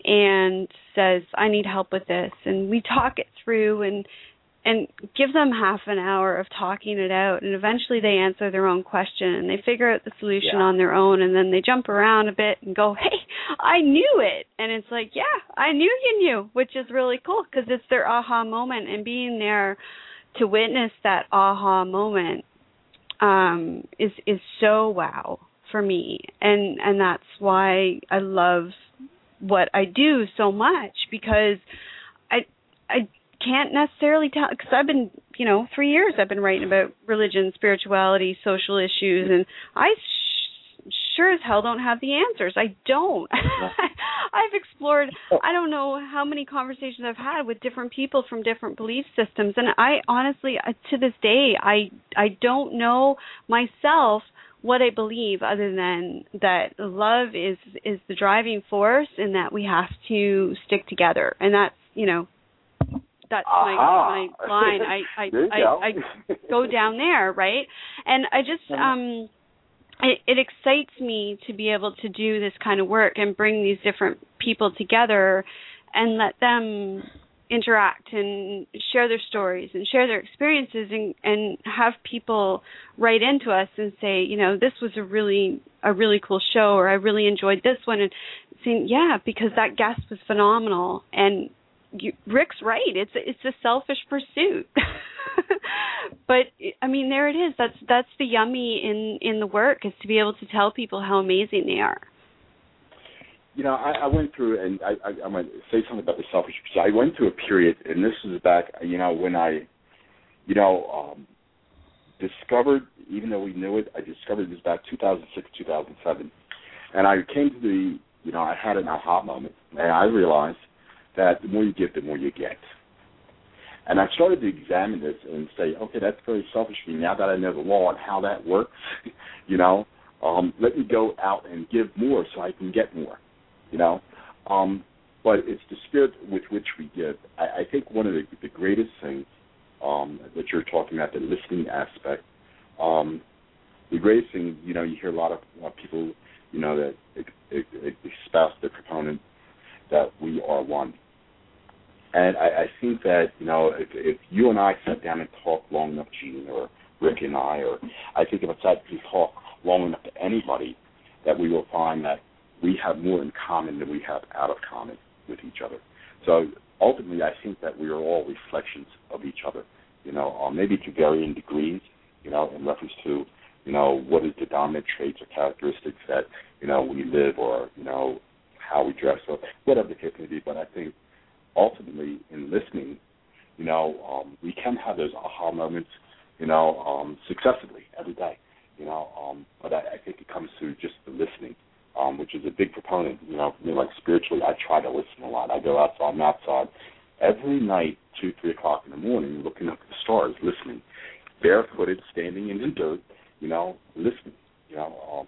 and says, "I need help with this," and we talk it through and and give them half an hour of talking it out and eventually they answer their own question and they figure out the solution
Yeah.
on their own and then they jump around a bit and go hey i knew it. And it's like yeah i knew you knew which is really cool because it's their aha moment and being there to witness that aha moment um is is so wow for me. And and that's why i love what i do so much because i i can't necessarily tell because I've been, you know, three years I've been writing about religion, spirituality, social issues, and I sure as hell don't have the answers. I don't. I've explored. I don't know how many conversations I've had with different people from different belief systems, and I honestly, uh, to this day, I I don't know myself what I believe other than that love is is the driving force and that we have to stick together and that's you know that's my my line. I I I. I go down there, right? And I just um it, it excites me to be able to do this kind of work and bring these different people together and let them interact and share their stories and share their experiences and and have people write into us and say, you know, this was a really a really cool show or I really enjoyed this one. And saying, yeah, because that guest was phenomenal. And you, Rick's right. It's it's a selfish pursuit. but I mean, there it is. That's that's the yummy in in the work is to be able to tell people how amazing they are.
You know, I, I went through, and I, I, I'm going to say something about the selfish. pursuit. I went through a period, and this is back, you know, when I, you know, um, discovered, even though we knew it, I discovered this back 2006, 2007, and I came to the, you know, I had an aha moment, and I realized that the more you give, the more you get. And I started to examine this and say, okay, that's very selfish of me. Now that I know the law and how that works, you know, um, let me go out and give more so I can get more, you know. Um, but it's the spirit with which we give. I, I think one of the, the greatest things um, that you're talking about, the listening aspect, um, the greatest thing, you know, you hear a lot of uh, people, you know, that espouse the proponent that we are one. And I, I think that you know if, if you and I sat down and talked long enough, Jean or Rick and I, or I think if I and talk long enough to anybody, that we will find that we have more in common than we have out of common with each other. So ultimately, I think that we are all reflections of each other. You know, um, maybe to varying degrees. You know, in reference to you know what is the dominant traits or characteristics that you know we live or you know how we dress or whatever the case may be. But I think ultimately in listening, you know, um, we can have those aha moments, you know, um, successively every day. You know, um, but I, I think it comes through just the listening um, which is a big proponent. You know, for me, like spiritually, I try to listen a lot. I go outside, I'm outside every night, two, three o'clock in the morning, looking up at the stars, listening, barefooted, standing in the dirt, you know, listening. You know, um,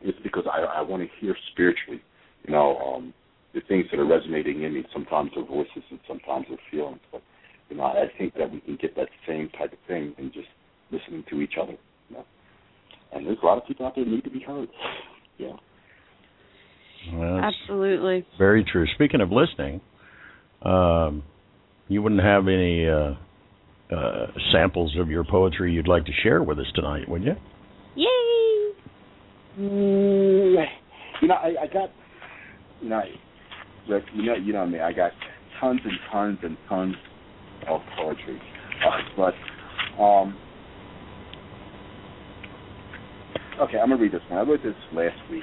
it's because I, I want to hear spiritually, you know, um, the things that are resonating in me. Sometimes they're voices and sometimes they're feelings. But you know, I think that we can get that same type of thing in just listening to each other. You know? And there's a lot of people out there that need to be heard. Yeah.
Well,
Absolutely.
Very true. Speaking of listening, um, you wouldn't have any uh, uh, samples of your poetry you'd like to share with us tonight, would you?
Yay!
Mm, you know, I, I got, you know, Rick, you know, you know me. I got tons and tons and tons of poetry, uh, but um, okay, I'm gonna read this one. I wrote this last week,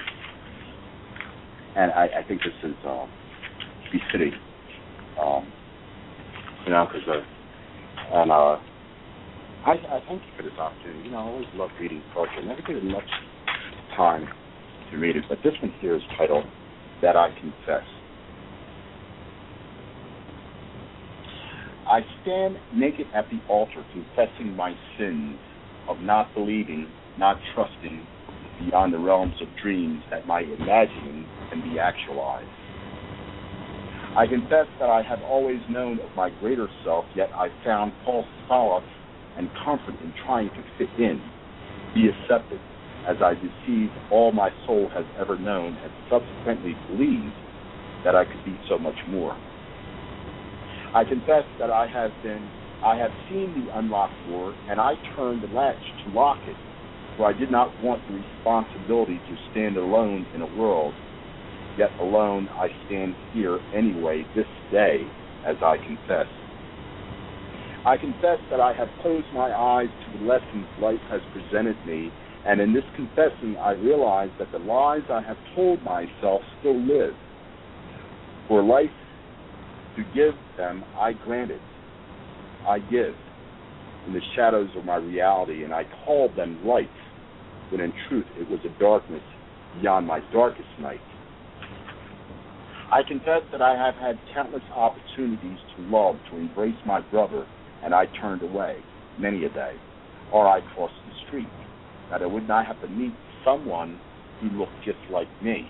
and I, I think this is um, befitting, um, you know, because uh, and uh, I, I thank you for this opportunity. You know, I always love reading poetry. I never get much time to read it, but this one here is titled "That I Confess." I stand naked at the altar, confessing my sins of not believing, not trusting beyond the realms of dreams that my imagining can be actualized. I confess that I have always known of my greater self, yet I found false solace and comfort in trying to fit in, be accepted, as I deceived all my soul has ever known and subsequently believed that I could be so much more. I confess that I have been I have seen the unlocked door and I turned the latch to lock it, for I did not want the responsibility to stand alone in a world. Yet alone I stand here anyway this day as I confess. I confess that I have closed my eyes to the lessons life has presented me, and in this confessing I realize that the lies I have told myself still live. For life to give them, I granted. I give in the shadows of my reality, and I called them light, when in truth it was a darkness beyond my darkest night. I confess that I have had countless opportunities to love, to embrace my brother, and I turned away many a day, or I crossed the street, that I would not have to meet someone who looked just like me,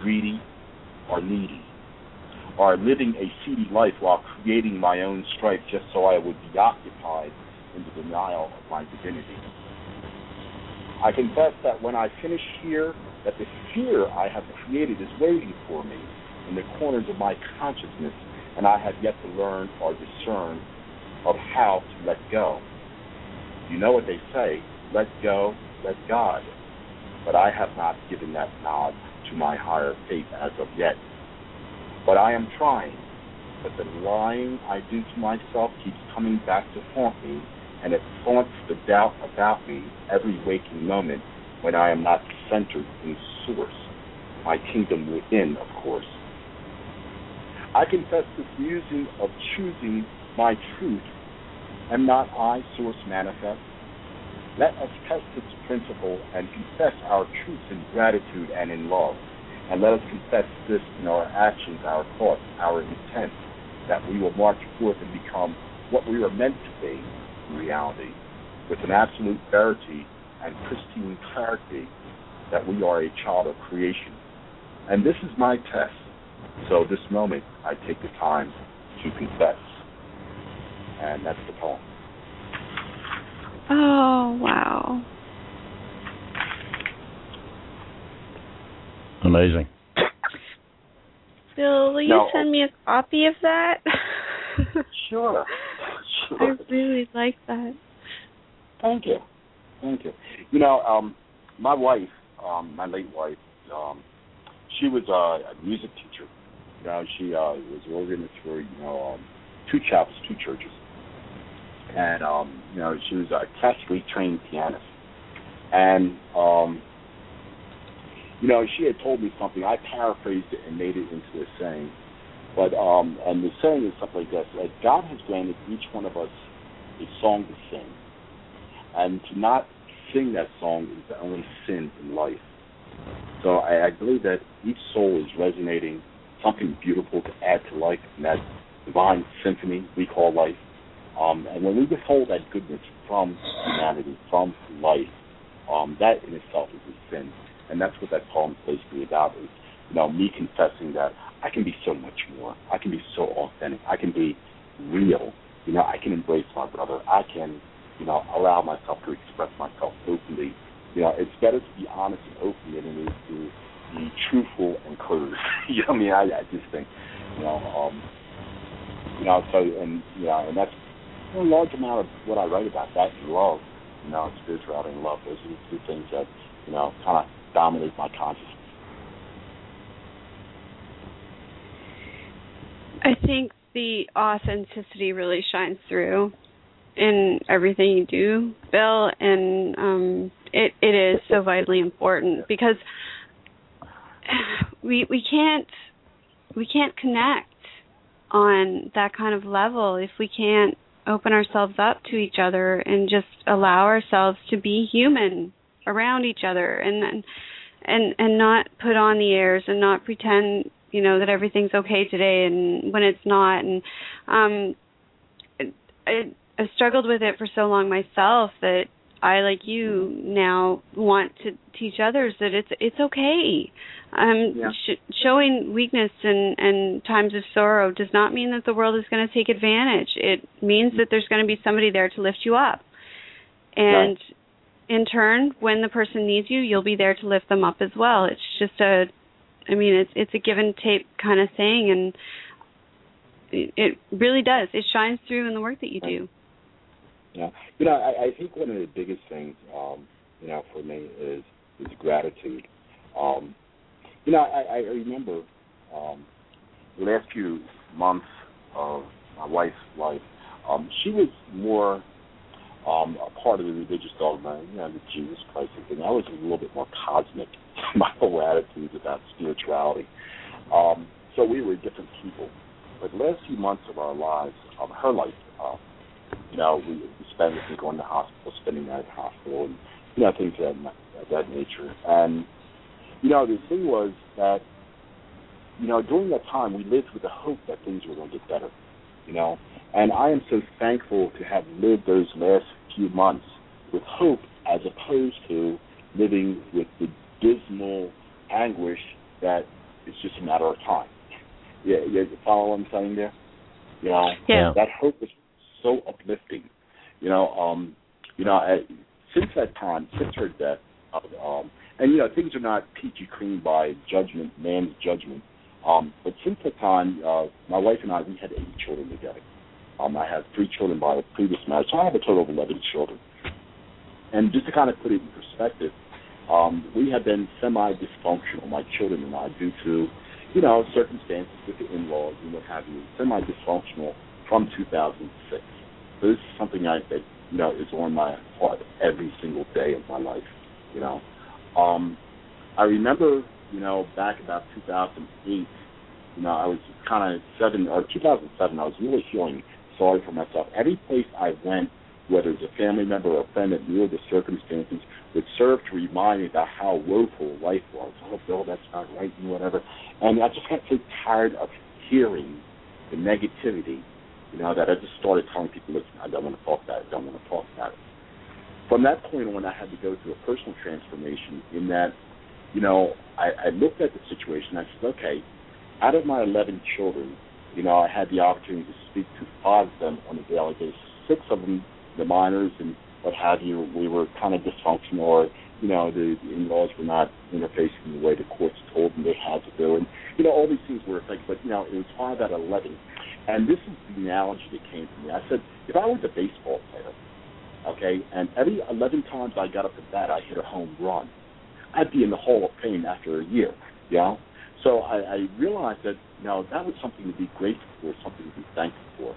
greedy or needy, or living a seedy life while creating my own strife just so I would be occupied in the denial of my divinity. I confess that when I finish here, that the fear I have created is waiting for me in the corners of my consciousness, and I have yet to learn or discern of how to let go. You know what they say, let go, let God. But I have not given that nod to my higher faith as of yet. But I am trying. But the lying I do to myself keeps coming back to haunt me, and it haunts the doubt about me every waking moment when I am not centered in Source, my kingdom within, of course. I confess this musing of choosing my truth. Am not I Source manifest? Let us test this principle and confess our truths in gratitude and in love. And let us confess this in our actions, our thoughts, our intent, that we will march forth and become what we were meant to be in reality, with an absolute verity and pristine clarity that we are a child of creation. And this is my test. So this moment, I take the time to confess. And that's the poem.
Oh, wow.
Amazing.
Bill, will you
No.
send me a copy of that?
Sure.
I really like that.
Thank you. Thank you. You know, um, my wife, um, my late wife, um, she was uh, a music teacher. You know, she uh, was organist for you know um, two chapels, two churches, and um, you know she was a classically trained pianist. And um, you know, she had told me something. I paraphrased it and made it into a saying. But um, and the saying is something like this: that God has granted each one of us a song to sing, and to not sing that song is the only sin in life. So I, I believe that each soul is resonating something beautiful to add to life in that divine symphony we call life. Um, and when we withhold that goodness from humanity, from life, um, that in itself is a sin. And that's what that poem is basically about is, you know, me confessing that I can be so much more. I can be so authentic. I can be real. You know, I can embrace my brother. I can, you know, allow myself to express myself openly. You know, it's better to be honest and open than it is to be truthful and closed. you know I mean? I, I just think, you know, um, you know, so and you know, and that's a large amount of what I write about. That and love, you know, spirituality and love. Those are the two things that you know kind of dominate my consciousness.
I think the authenticity really shines through in everything you do, Bill, and um, it it is so vitally important because we we can't we can't connect on that kind of level if we can't open ourselves up to each other and just allow ourselves to be human around each other and and and not put on the airs and not pretend you know that everything's okay today and when it's not and um I, I struggled with it for so long myself that I like you now want to teach others that it's it's okay. Um
Yeah.
sh- showing weakness and and times of sorrow does not mean that the world is going to take advantage. It means that there's going to be somebody there to lift you up. And in turn, when the person needs you, you'll be there to lift them up as well. It's just a I mean, it's it's a give and take kind of thing and it, really does. It shines through in the work that you do.
Yeah, you know, I, I think one of the biggest things, um, you know, for me is is gratitude. Um, you know, I, I remember um, the last few months of my wife's life. Um, she was more um, a part of the religious dogma, you know, the Jesus Christ thing. I was a little bit more cosmic in my whole attitudes about spirituality. Um, so we were different people. But the last few months of our lives, um, her life, uh, you know, we, we spent we going to hospital, spending night at hospital, and you know things of that, of that nature. And you know, the thing was that you know during that time we lived with the hope that things were going to get better. You know, and I am so thankful to have lived those last few months with hope, as opposed to living with the dismal anguish that it's just a matter of time. Yeah, you follow what I'm saying there? You know,
Yeah.
that hope is so uplifting. You know, um, you know, I, since that time, since her death, uh, um, and you know, things are not peachy clean by judgment, man's judgment. Um, but since that time, uh, my wife and I, we had eight children together. Um, I had three children by a previous marriage, so I have a total of eleven children. And just to kind of put it in perspective, um, we have been semi-dysfunctional, my children and I, due to, you know, circumstances with the in-laws and what have you, semi-dysfunctional from 2006. So this is something I, that, you know, is on my heart every single day of my life, you know. Um, I remember, you know, back about 2008, you know, I was kind of seven, or 2007, I was really feeling sorry for myself. Every place I went, whether it's a family member or a friend that knew of the circumstances, would serve to remind me about how woeful life was. Oh, Bill, that's not right, and whatever. And I just got so tired of hearing the negativity, you know, that I just started telling people, listen, I don't want to talk about it, I don't want to talk about it. From that point on, I had to go through a personal transformation in that, you know, I, I looked at the situation, I said, okay, out of my 11 children, you know, I had the opportunity to speak to five of them on a daily basis. Six of them, the minors and what have you, we were kind of dysfunctional or, you know, the, in-laws were not interfacing the way the courts told them they had to do. And, you know, all these things were affected. But, you know, it was five out of 11. And this is the analogy that came to me. I said, if I was a baseball player, okay, and every 11 times I got up to bat, I hit a home run, I'd be in the Hall of Fame after a year, you know? So I, I realized that know that was something to be grateful for, something to be thankful for.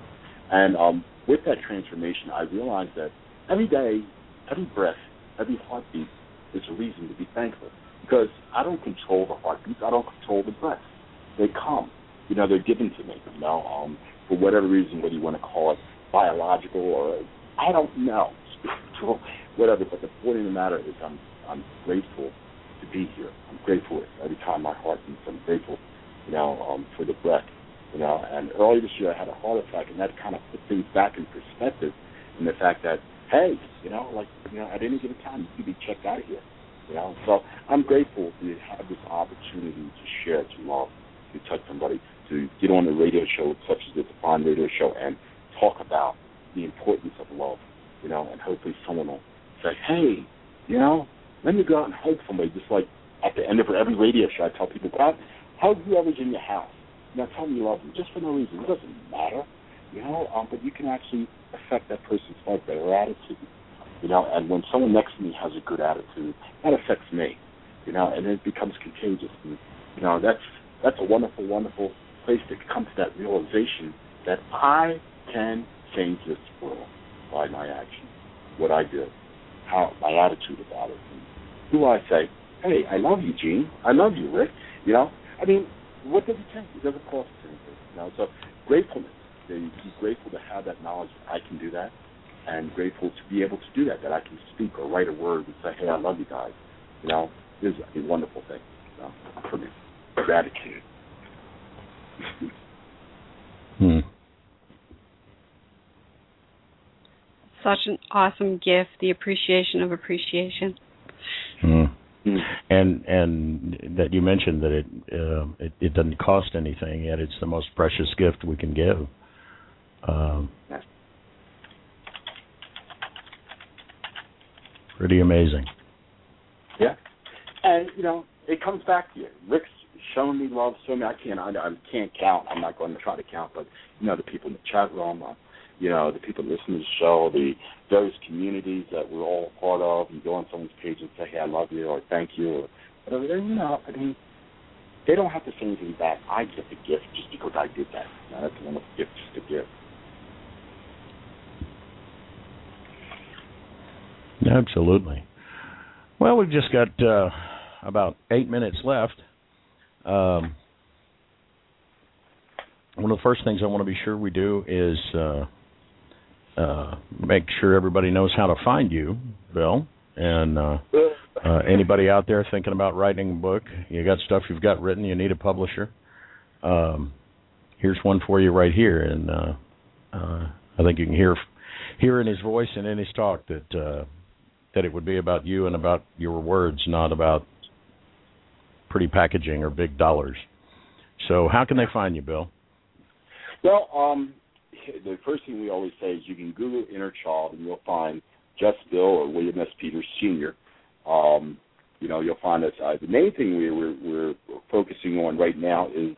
And um, with that transformation, I realized that every day, every breath, every heartbeat is a reason to be thankful. Because I don't control the heartbeats, I don't control the breaths. They come. You know, they're given to me. You know, um, for whatever reason, whether you want to call it biological or I don't know, spiritual, whatever. But the point of the matter is, I'm I'm grateful to be here. I'm grateful every time my heart beats. I'm grateful, you know, um, for the breath. You know, and earlier this year I had a heart attack, and that kind of put things back in perspective. In the fact that, hey, you know, like you know, at any given time you could be checked out of here. You know, so I'm grateful to have this opportunity to share, to love, to touch somebody, to get on a radio show such as this fine radio show and talk about the importance of love. You know, and hopefully someone will say, hey, you know, let me go out and hug somebody. Just like at the end of every radio show, I tell people, God, hug whoever's in your house. Know, tell them you love them just for no reason. It doesn't matter, you know. Um, but you can actually affect that person's life, their attitude. You know, and when someone next to me has a good attitude, that affects me. You know, and it becomes contagious. And you know, that's that's a wonderful, wonderful place to come to that realization that I can change this world by my action, what I do, how my attitude about it. And who I say, hey, I love you, Jean. I love you, Rick. You know, I mean, what does it take? It doesn't cost us anything. You know, so gratefulness. You know, be grateful to have that knowledge that I can do that, and grateful to be able to do that. That I can speak or write a word and say, "Hey, I love you guys." You know, is a wonderful thing you know, for me. Gratitude.
hmm.
Such an awesome gift, the appreciation of appreciation.
Hmm. And and that you mentioned that it, uh, it it doesn't cost anything, yet it's the most precious gift we can give. Um, pretty amazing.
Yeah, and you know it comes back to you. Rick's shown me love so many. I can't I, I can't count. I'm not going to try to count, but you know the people in the chat room. Uh, you know, the people listening to the show, the various communities that we're all part of. You go on someone's page and say, hey, I love you, or thank you, or whatever. You know, I mean, they don't have to say anything back. I get the gift just because I did that. You know, that's a wonderful gift just to give.
Absolutely. Well, we've just got uh, about eight minutes left. Um, one of the first things I want to be sure we do is uh, uh, make sure everybody knows how to find you, Bill. And uh, uh, anybody out there thinking about writing a book, you got stuff you've got written, you need a publisher. Um, here's one for you right here, and uh, uh, I think you can hear hear in his voice and in his talk that uh, that it would be about you and about your words, not about pretty packaging or big dollars. So, how can they find you, Bill?
Well, um, the first thing we always say is you can Google inner child and you'll find Just Bill or William S. Peters Sr. Um, you know, you'll find us. Uh, the main thing we, we're, we're focusing on right now is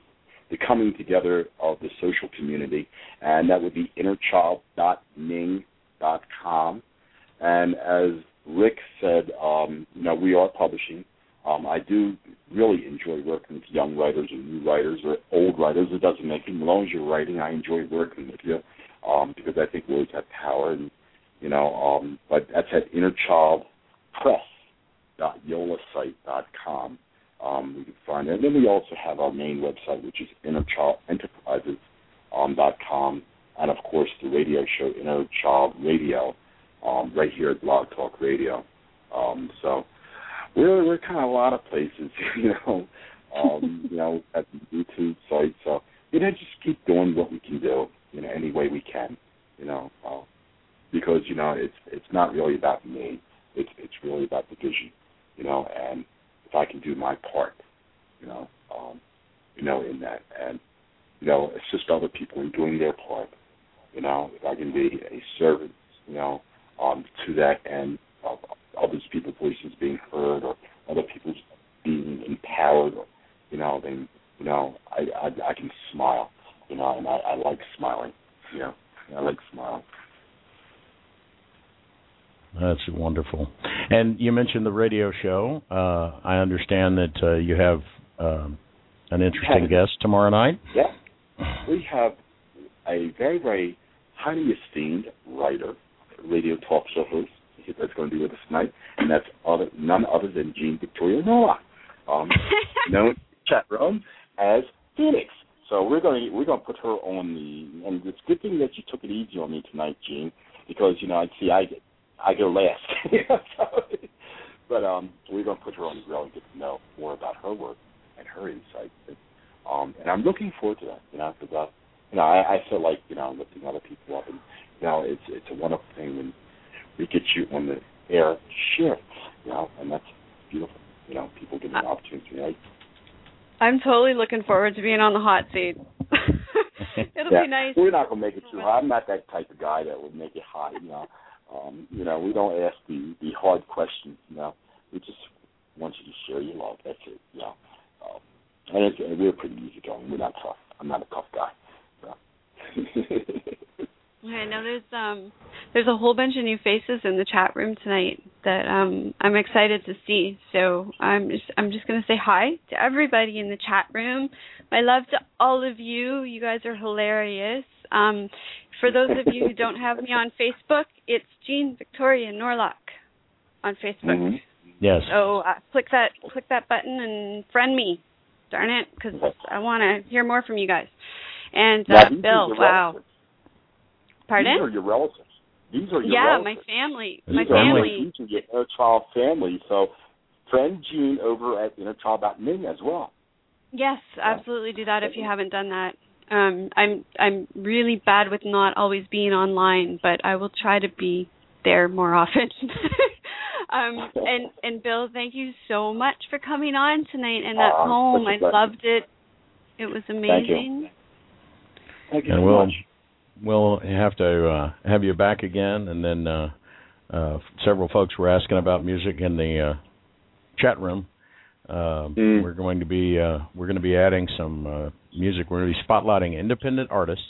the coming together of the social community, and that would be innerchild.ning.com. And as Rick said, um, you know, we are publishing. Um, I do really enjoy working with young writers or new writers or old writers. It doesn't make it. As long as you're writing, I enjoy working with you um, because I think words have power. And you know, um, but that's at innerchildpress.yolasite.com. Um, we can find it. And then we also have our main website, which is innerchildenterprises.com, and of course the radio show Inner Child Radio, um, right here at Blog Talk Radio. Um, so we're we're kind of a lot of places, you know. Um, you know, at the YouTube site. So you know, just keep doing what we can do, you know, any way we can, you know, uh, because you know it's it's not really about me. It's it's really about the vision, you know, and if I can do my part, you know, um, you know, in that, and you know, assist other people in doing their part, you know, if I can be a servant, you know, um, to that end of other people's voices being heard or other people's being empowered, or, you know, then you know, I, I I can smile, you know, and I, I like smiling, you know, I like smiling.
That's wonderful. And you mentioned the radio show. Uh, I understand that uh, you have um, an interesting guest tomorrow night.
Yeah, we have a very very highly esteemed writer, radio talk show host that's going to be with us tonight, and that's other, none other than Jean Victoria Noah, um, known chat room as Phoenix. So we're going to we're going to put her on the and it's a good thing that you took it easy on me tonight, Jean, because you know I see I get I go last. so, but um, we're going to put her on the grill and get to know more about her work and her insight. Um, and I'm looking forward to that. You know, because uh, you know I, I feel like you know I'm lifting other people up, and you know it's it's a wonderful thing when we get you on the air share, you know, and that's beautiful. You know, people give me an opportunity. Right?
I'm totally looking forward to being on the hot seat. It'll
yeah.
be nice.
We're not gonna make it too hot. I'm not that type of guy that would make it hot. You know, um, you know, we don't ask the the hard questions. You know, we just want you to share your love. That's it. You know, um, and, it's, and we're pretty easygoing. We're not tough. I'm not a tough guy. So.
I know there's um there's a whole bunch of new faces in the chat room tonight that um I'm excited to see. So I'm just I'm just gonna say hi to everybody in the chat room. My love to all of you. You guys are hilarious. Um for those of you who don't have me on Facebook, it's Jean Victoria Norlock on Facebook.
Mm-hmm.
Yes.
So uh, click that click that button and friend me. Darn it, because I want to hear more from you guys. And uh,
now,
Bill, wow.
relatives.
Pardon?
These are your relatives. These are your
yeah,
relatives.
my family.
These
my
are
family.
These are your inner child family. So friend Jean over at innerchild.me as well.
Yes, absolutely do that if you haven't done that. Um, I'm I'm really bad with not always being online, but I will try to be there more often. um, and and Bill, thank you so much for coming on tonight and that
Ah,
poem.
such
I
a pleasure.
loved it. It was amazing.
Thank you
And
so
we'll
much.
We'll have to uh, have you back again. And then uh, uh, several folks were asking about music in the uh, chat room. Uh,
Mm.
We're going to be uh, we're going to be adding some uh, music. We're going to be spotlighting independent artists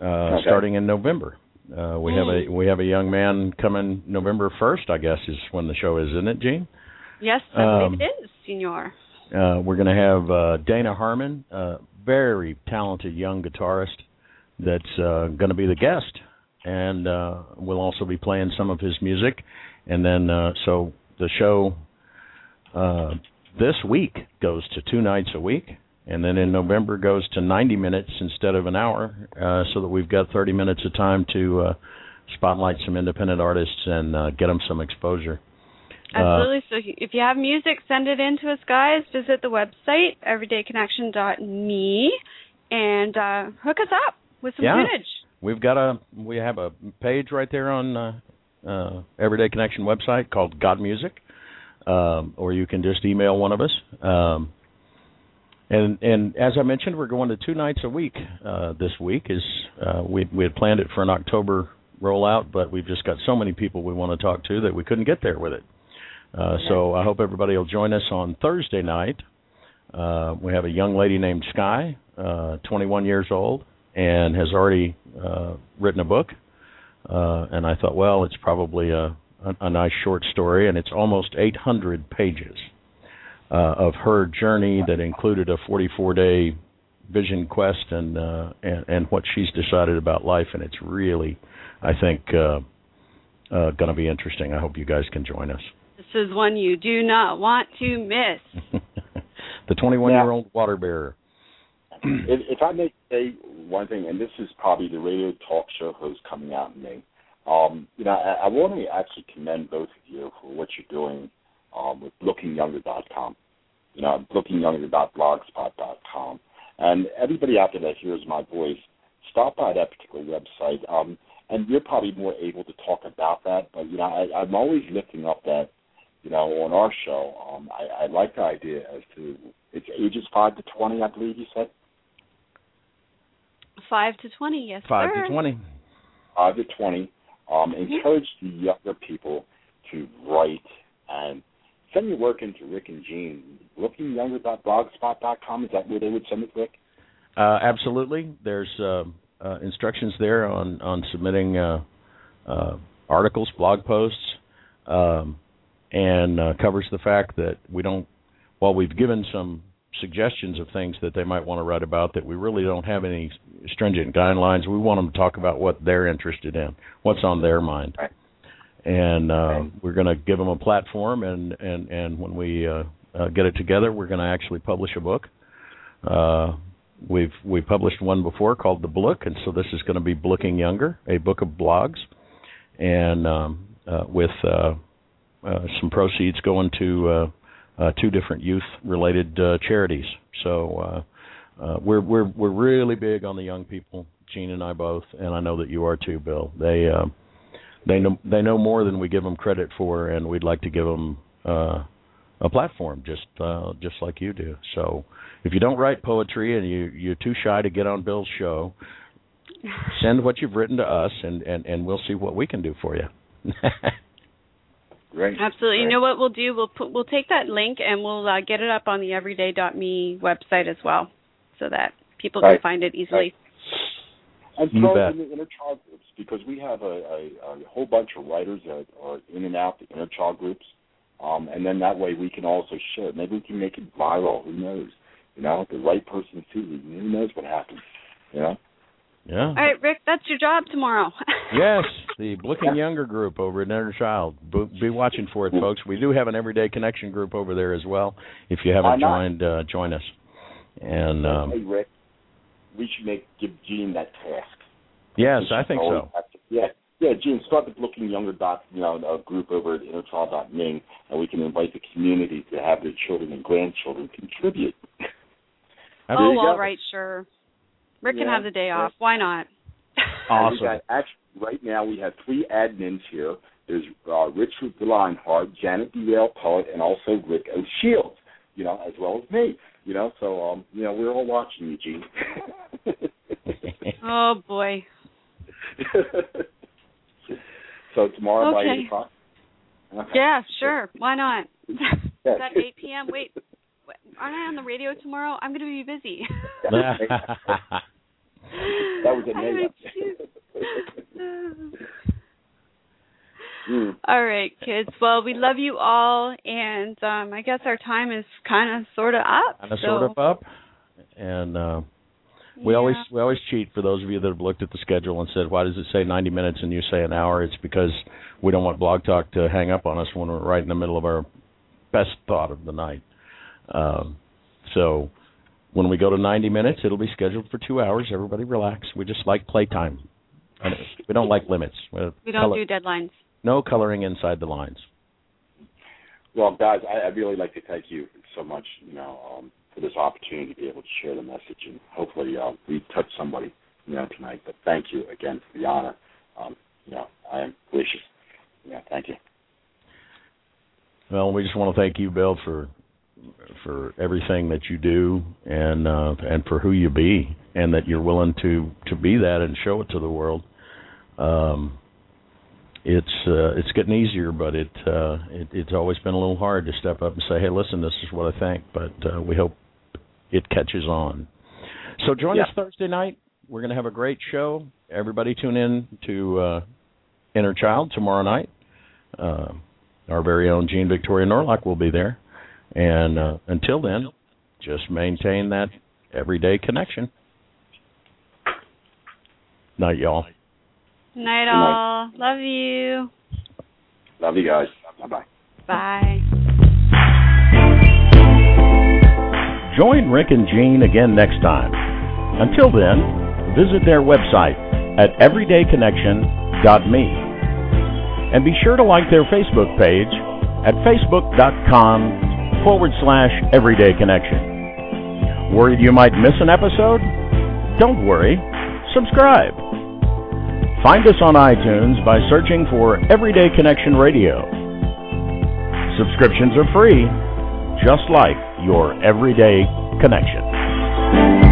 uh,
Okay.
starting in November. Uh, we have a we have a young man coming November first. I guess is when the show is, isn't it, Jean?
Yes, I
Um,
it is, Senor.
Uh, we're going to have uh, Dana Harmon, a very talented young guitarist, that's uh, going to be the guest, and uh, we'll also be playing some of his music. And then, uh, so the show uh, this week goes to two nights a week, and then in November goes to 90 minutes instead of an hour, uh, so that we've got 30 minutes of time to uh, spotlight some independent artists and uh, get them some exposure. Uh,
Absolutely. so if you have music, send it in to us, guys. Visit the website everydayconnection.me and uh, hook us up with some
Yeah.
footage.
We've got a we have a page right there on uh, uh, Everyday Connection website called God Music, um, or you can just email one of us. Um, and and as I mentioned, we're going to two nights a week uh, this week. Is uh, we we had planned it for an October rollout, but we've just got so many people we want to talk to that we couldn't get there with it. Uh, so I hope everybody will join us on Thursday night. Uh, we have a young lady named Sky, uh, 21 years old, and has already uh, written a book. Uh, and I thought, well, it's probably a, a, a nice short story, and it's almost 800 pages uh, of her journey that included a 44-day vision quest and, uh, and and what she's decided about life. And it's really, I think, uh, uh, going to be interesting. I hope you guys can join us.
This is one you do not want to miss.
the 21-year-old water bearer.
if, if I may say one thing, and this is probably the radio talk show host coming out in me, um, you know, I, I want to actually commend both of you for what you're doing um, with lookingyounger.com. You know, lookingyounger.blogspot.com. And everybody out there that hears my voice, stop by that particular website. Um, and you're probably more able to talk about that. But you know, I, I'm always lifting up that, you know, on our show. Um, I, I like the idea as to it's ages five to twenty, I believe you said.
Five to twenty, yes,
Five
sir.
to 20.
five to twenty. Um, encourage the younger people to write and send your work into Rick and Jean. Lookingyounger.blogspot.com. Is that where they would send it, Rick?
Uh, absolutely. There's uh, uh, instructions there on on submitting uh, uh, articles, blog posts, um, and uh, covers the fact that we don't. While we've given some suggestions of things that they might want to write about that we really don't have any stringent guidelines. We want them to talk about what they're interested in, what's on their mind.
Right.
And uh,
Right.
we're going to give them a platform, and and and when we uh, uh, get it together, we're going to actually publish a book. Uh, we've we published one before called the Blook, and so this is going to be Blooking Younger, a book of blogs, and um, uh, with uh, uh, some proceeds going to uh, uh, two different youth-related uh, charities. So uh, uh, we're we're we're really big on the young people, Jean and I both, and I know that you are too, Bill. They uh, they know they know more than we give them credit for, and we'd like to give them uh, a platform, just uh, just like you do. So if you don't write poetry and you you're too shy to get on Bill's show, send what you've written to us, and and and we'll see what we can do for you.
Great.
Absolutely. You know what we'll do? We'll put we'll take that link and we'll uh, get it up on the everyday.me website as well, so that people can find it easily.
And
You
throw it in the inner child groups because we have a, a, a whole bunch of writers that are in and out the inner child groups, um, and then that way we can also share. it. Maybe we can make it viral. Who knows? You know, the right person sees it. Who knows what happens? You know.
Yeah.
All right, Rick, that's your job tomorrow.
Yes, the Looking Younger group over at Inner Child. Be, be watching for it, folks. We do have an Everyday Connection group over there as well. If you haven't joined, uh, join us. And
hey,
um,
Rick, we should make give Jean that task.
yes, I think so.
to- Yeah, yeah, Jean, start the Looking Younger dot, you know, a group over at innerchild.ming, and we can invite the community to have their children and grandchildren contribute.
Oh,
you
all
go.
right, sure. Rick can have the day off. Why not?
Awesome.
got, actually, right now we have three admins here. There's uh, Richard Lionheart, Janet Derail Poet, and also Rick O'Shields, you know, as well as me. You know, so um, you know, we're all watching you, Jean.
oh boy.
so tomorrow by eight o'clock. Okay.
Yeah, sure. Why not? Is
Yeah.
that 8 p.m.? Wait, wait, aren't I on the radio tomorrow? I'm going to be busy.
That was a
I
name.
would
Mm.
All right, kids. Well, we love you all, and um, I guess our time is kind of sort of up.
kind of
so,
sort of up. And uh, we always we always cheat for those of you that have looked at the schedule and said, "Why does it say 90 minutes and you say an hour?" It's because we don't want Blog Talk to hang up on us when we're right in the middle of our best thought of the night. Um, so when we go to 90 minutes, it'll be scheduled for two hours. Everybody relax. We just like playtime. We don't like limits. We're
We don't
color-
do deadlines.
no coloring inside the lines.
Well, guys, I, I'd really like to thank you so much, you know, um, for this opportunity to be able to share the message, and hopefully uh, we touch somebody, you know, tonight. But thank you again for the honor. Um, you know, I am gracious. Yeah, thank you.
Well, we just want to thank you, Bill, for for everything that you do and uh, and for who you be, and that you're willing to to be that and show it to the world. Um, it's uh, it's getting easier, but it, uh, it it's always been a little hard to step up and say, "Hey, listen, this is what I think." But uh, we hope it catches on. So join
Yeah.
us Thursday night. We're going to have a great show. Everybody tune in to uh, Inner Child tomorrow night. Uh, our very own Jean Victoria Norlock will be there. And uh, until then, just maintain that everyday connection. Night, y'all.
Night,
night.
all. Love you.
Love you guys. Bye bye.
Bye.
Join Rick and Jean again next time. Until then, visit their website at everydayconnection.me. And be sure to like their Facebook page at facebook.com forward slash everyday connection. Worried you might miss an episode? Don't worry. Subscribe. Find us on iTunes by searching for Everyday Connection Radio. Subscriptions are free, just like your everyday connection.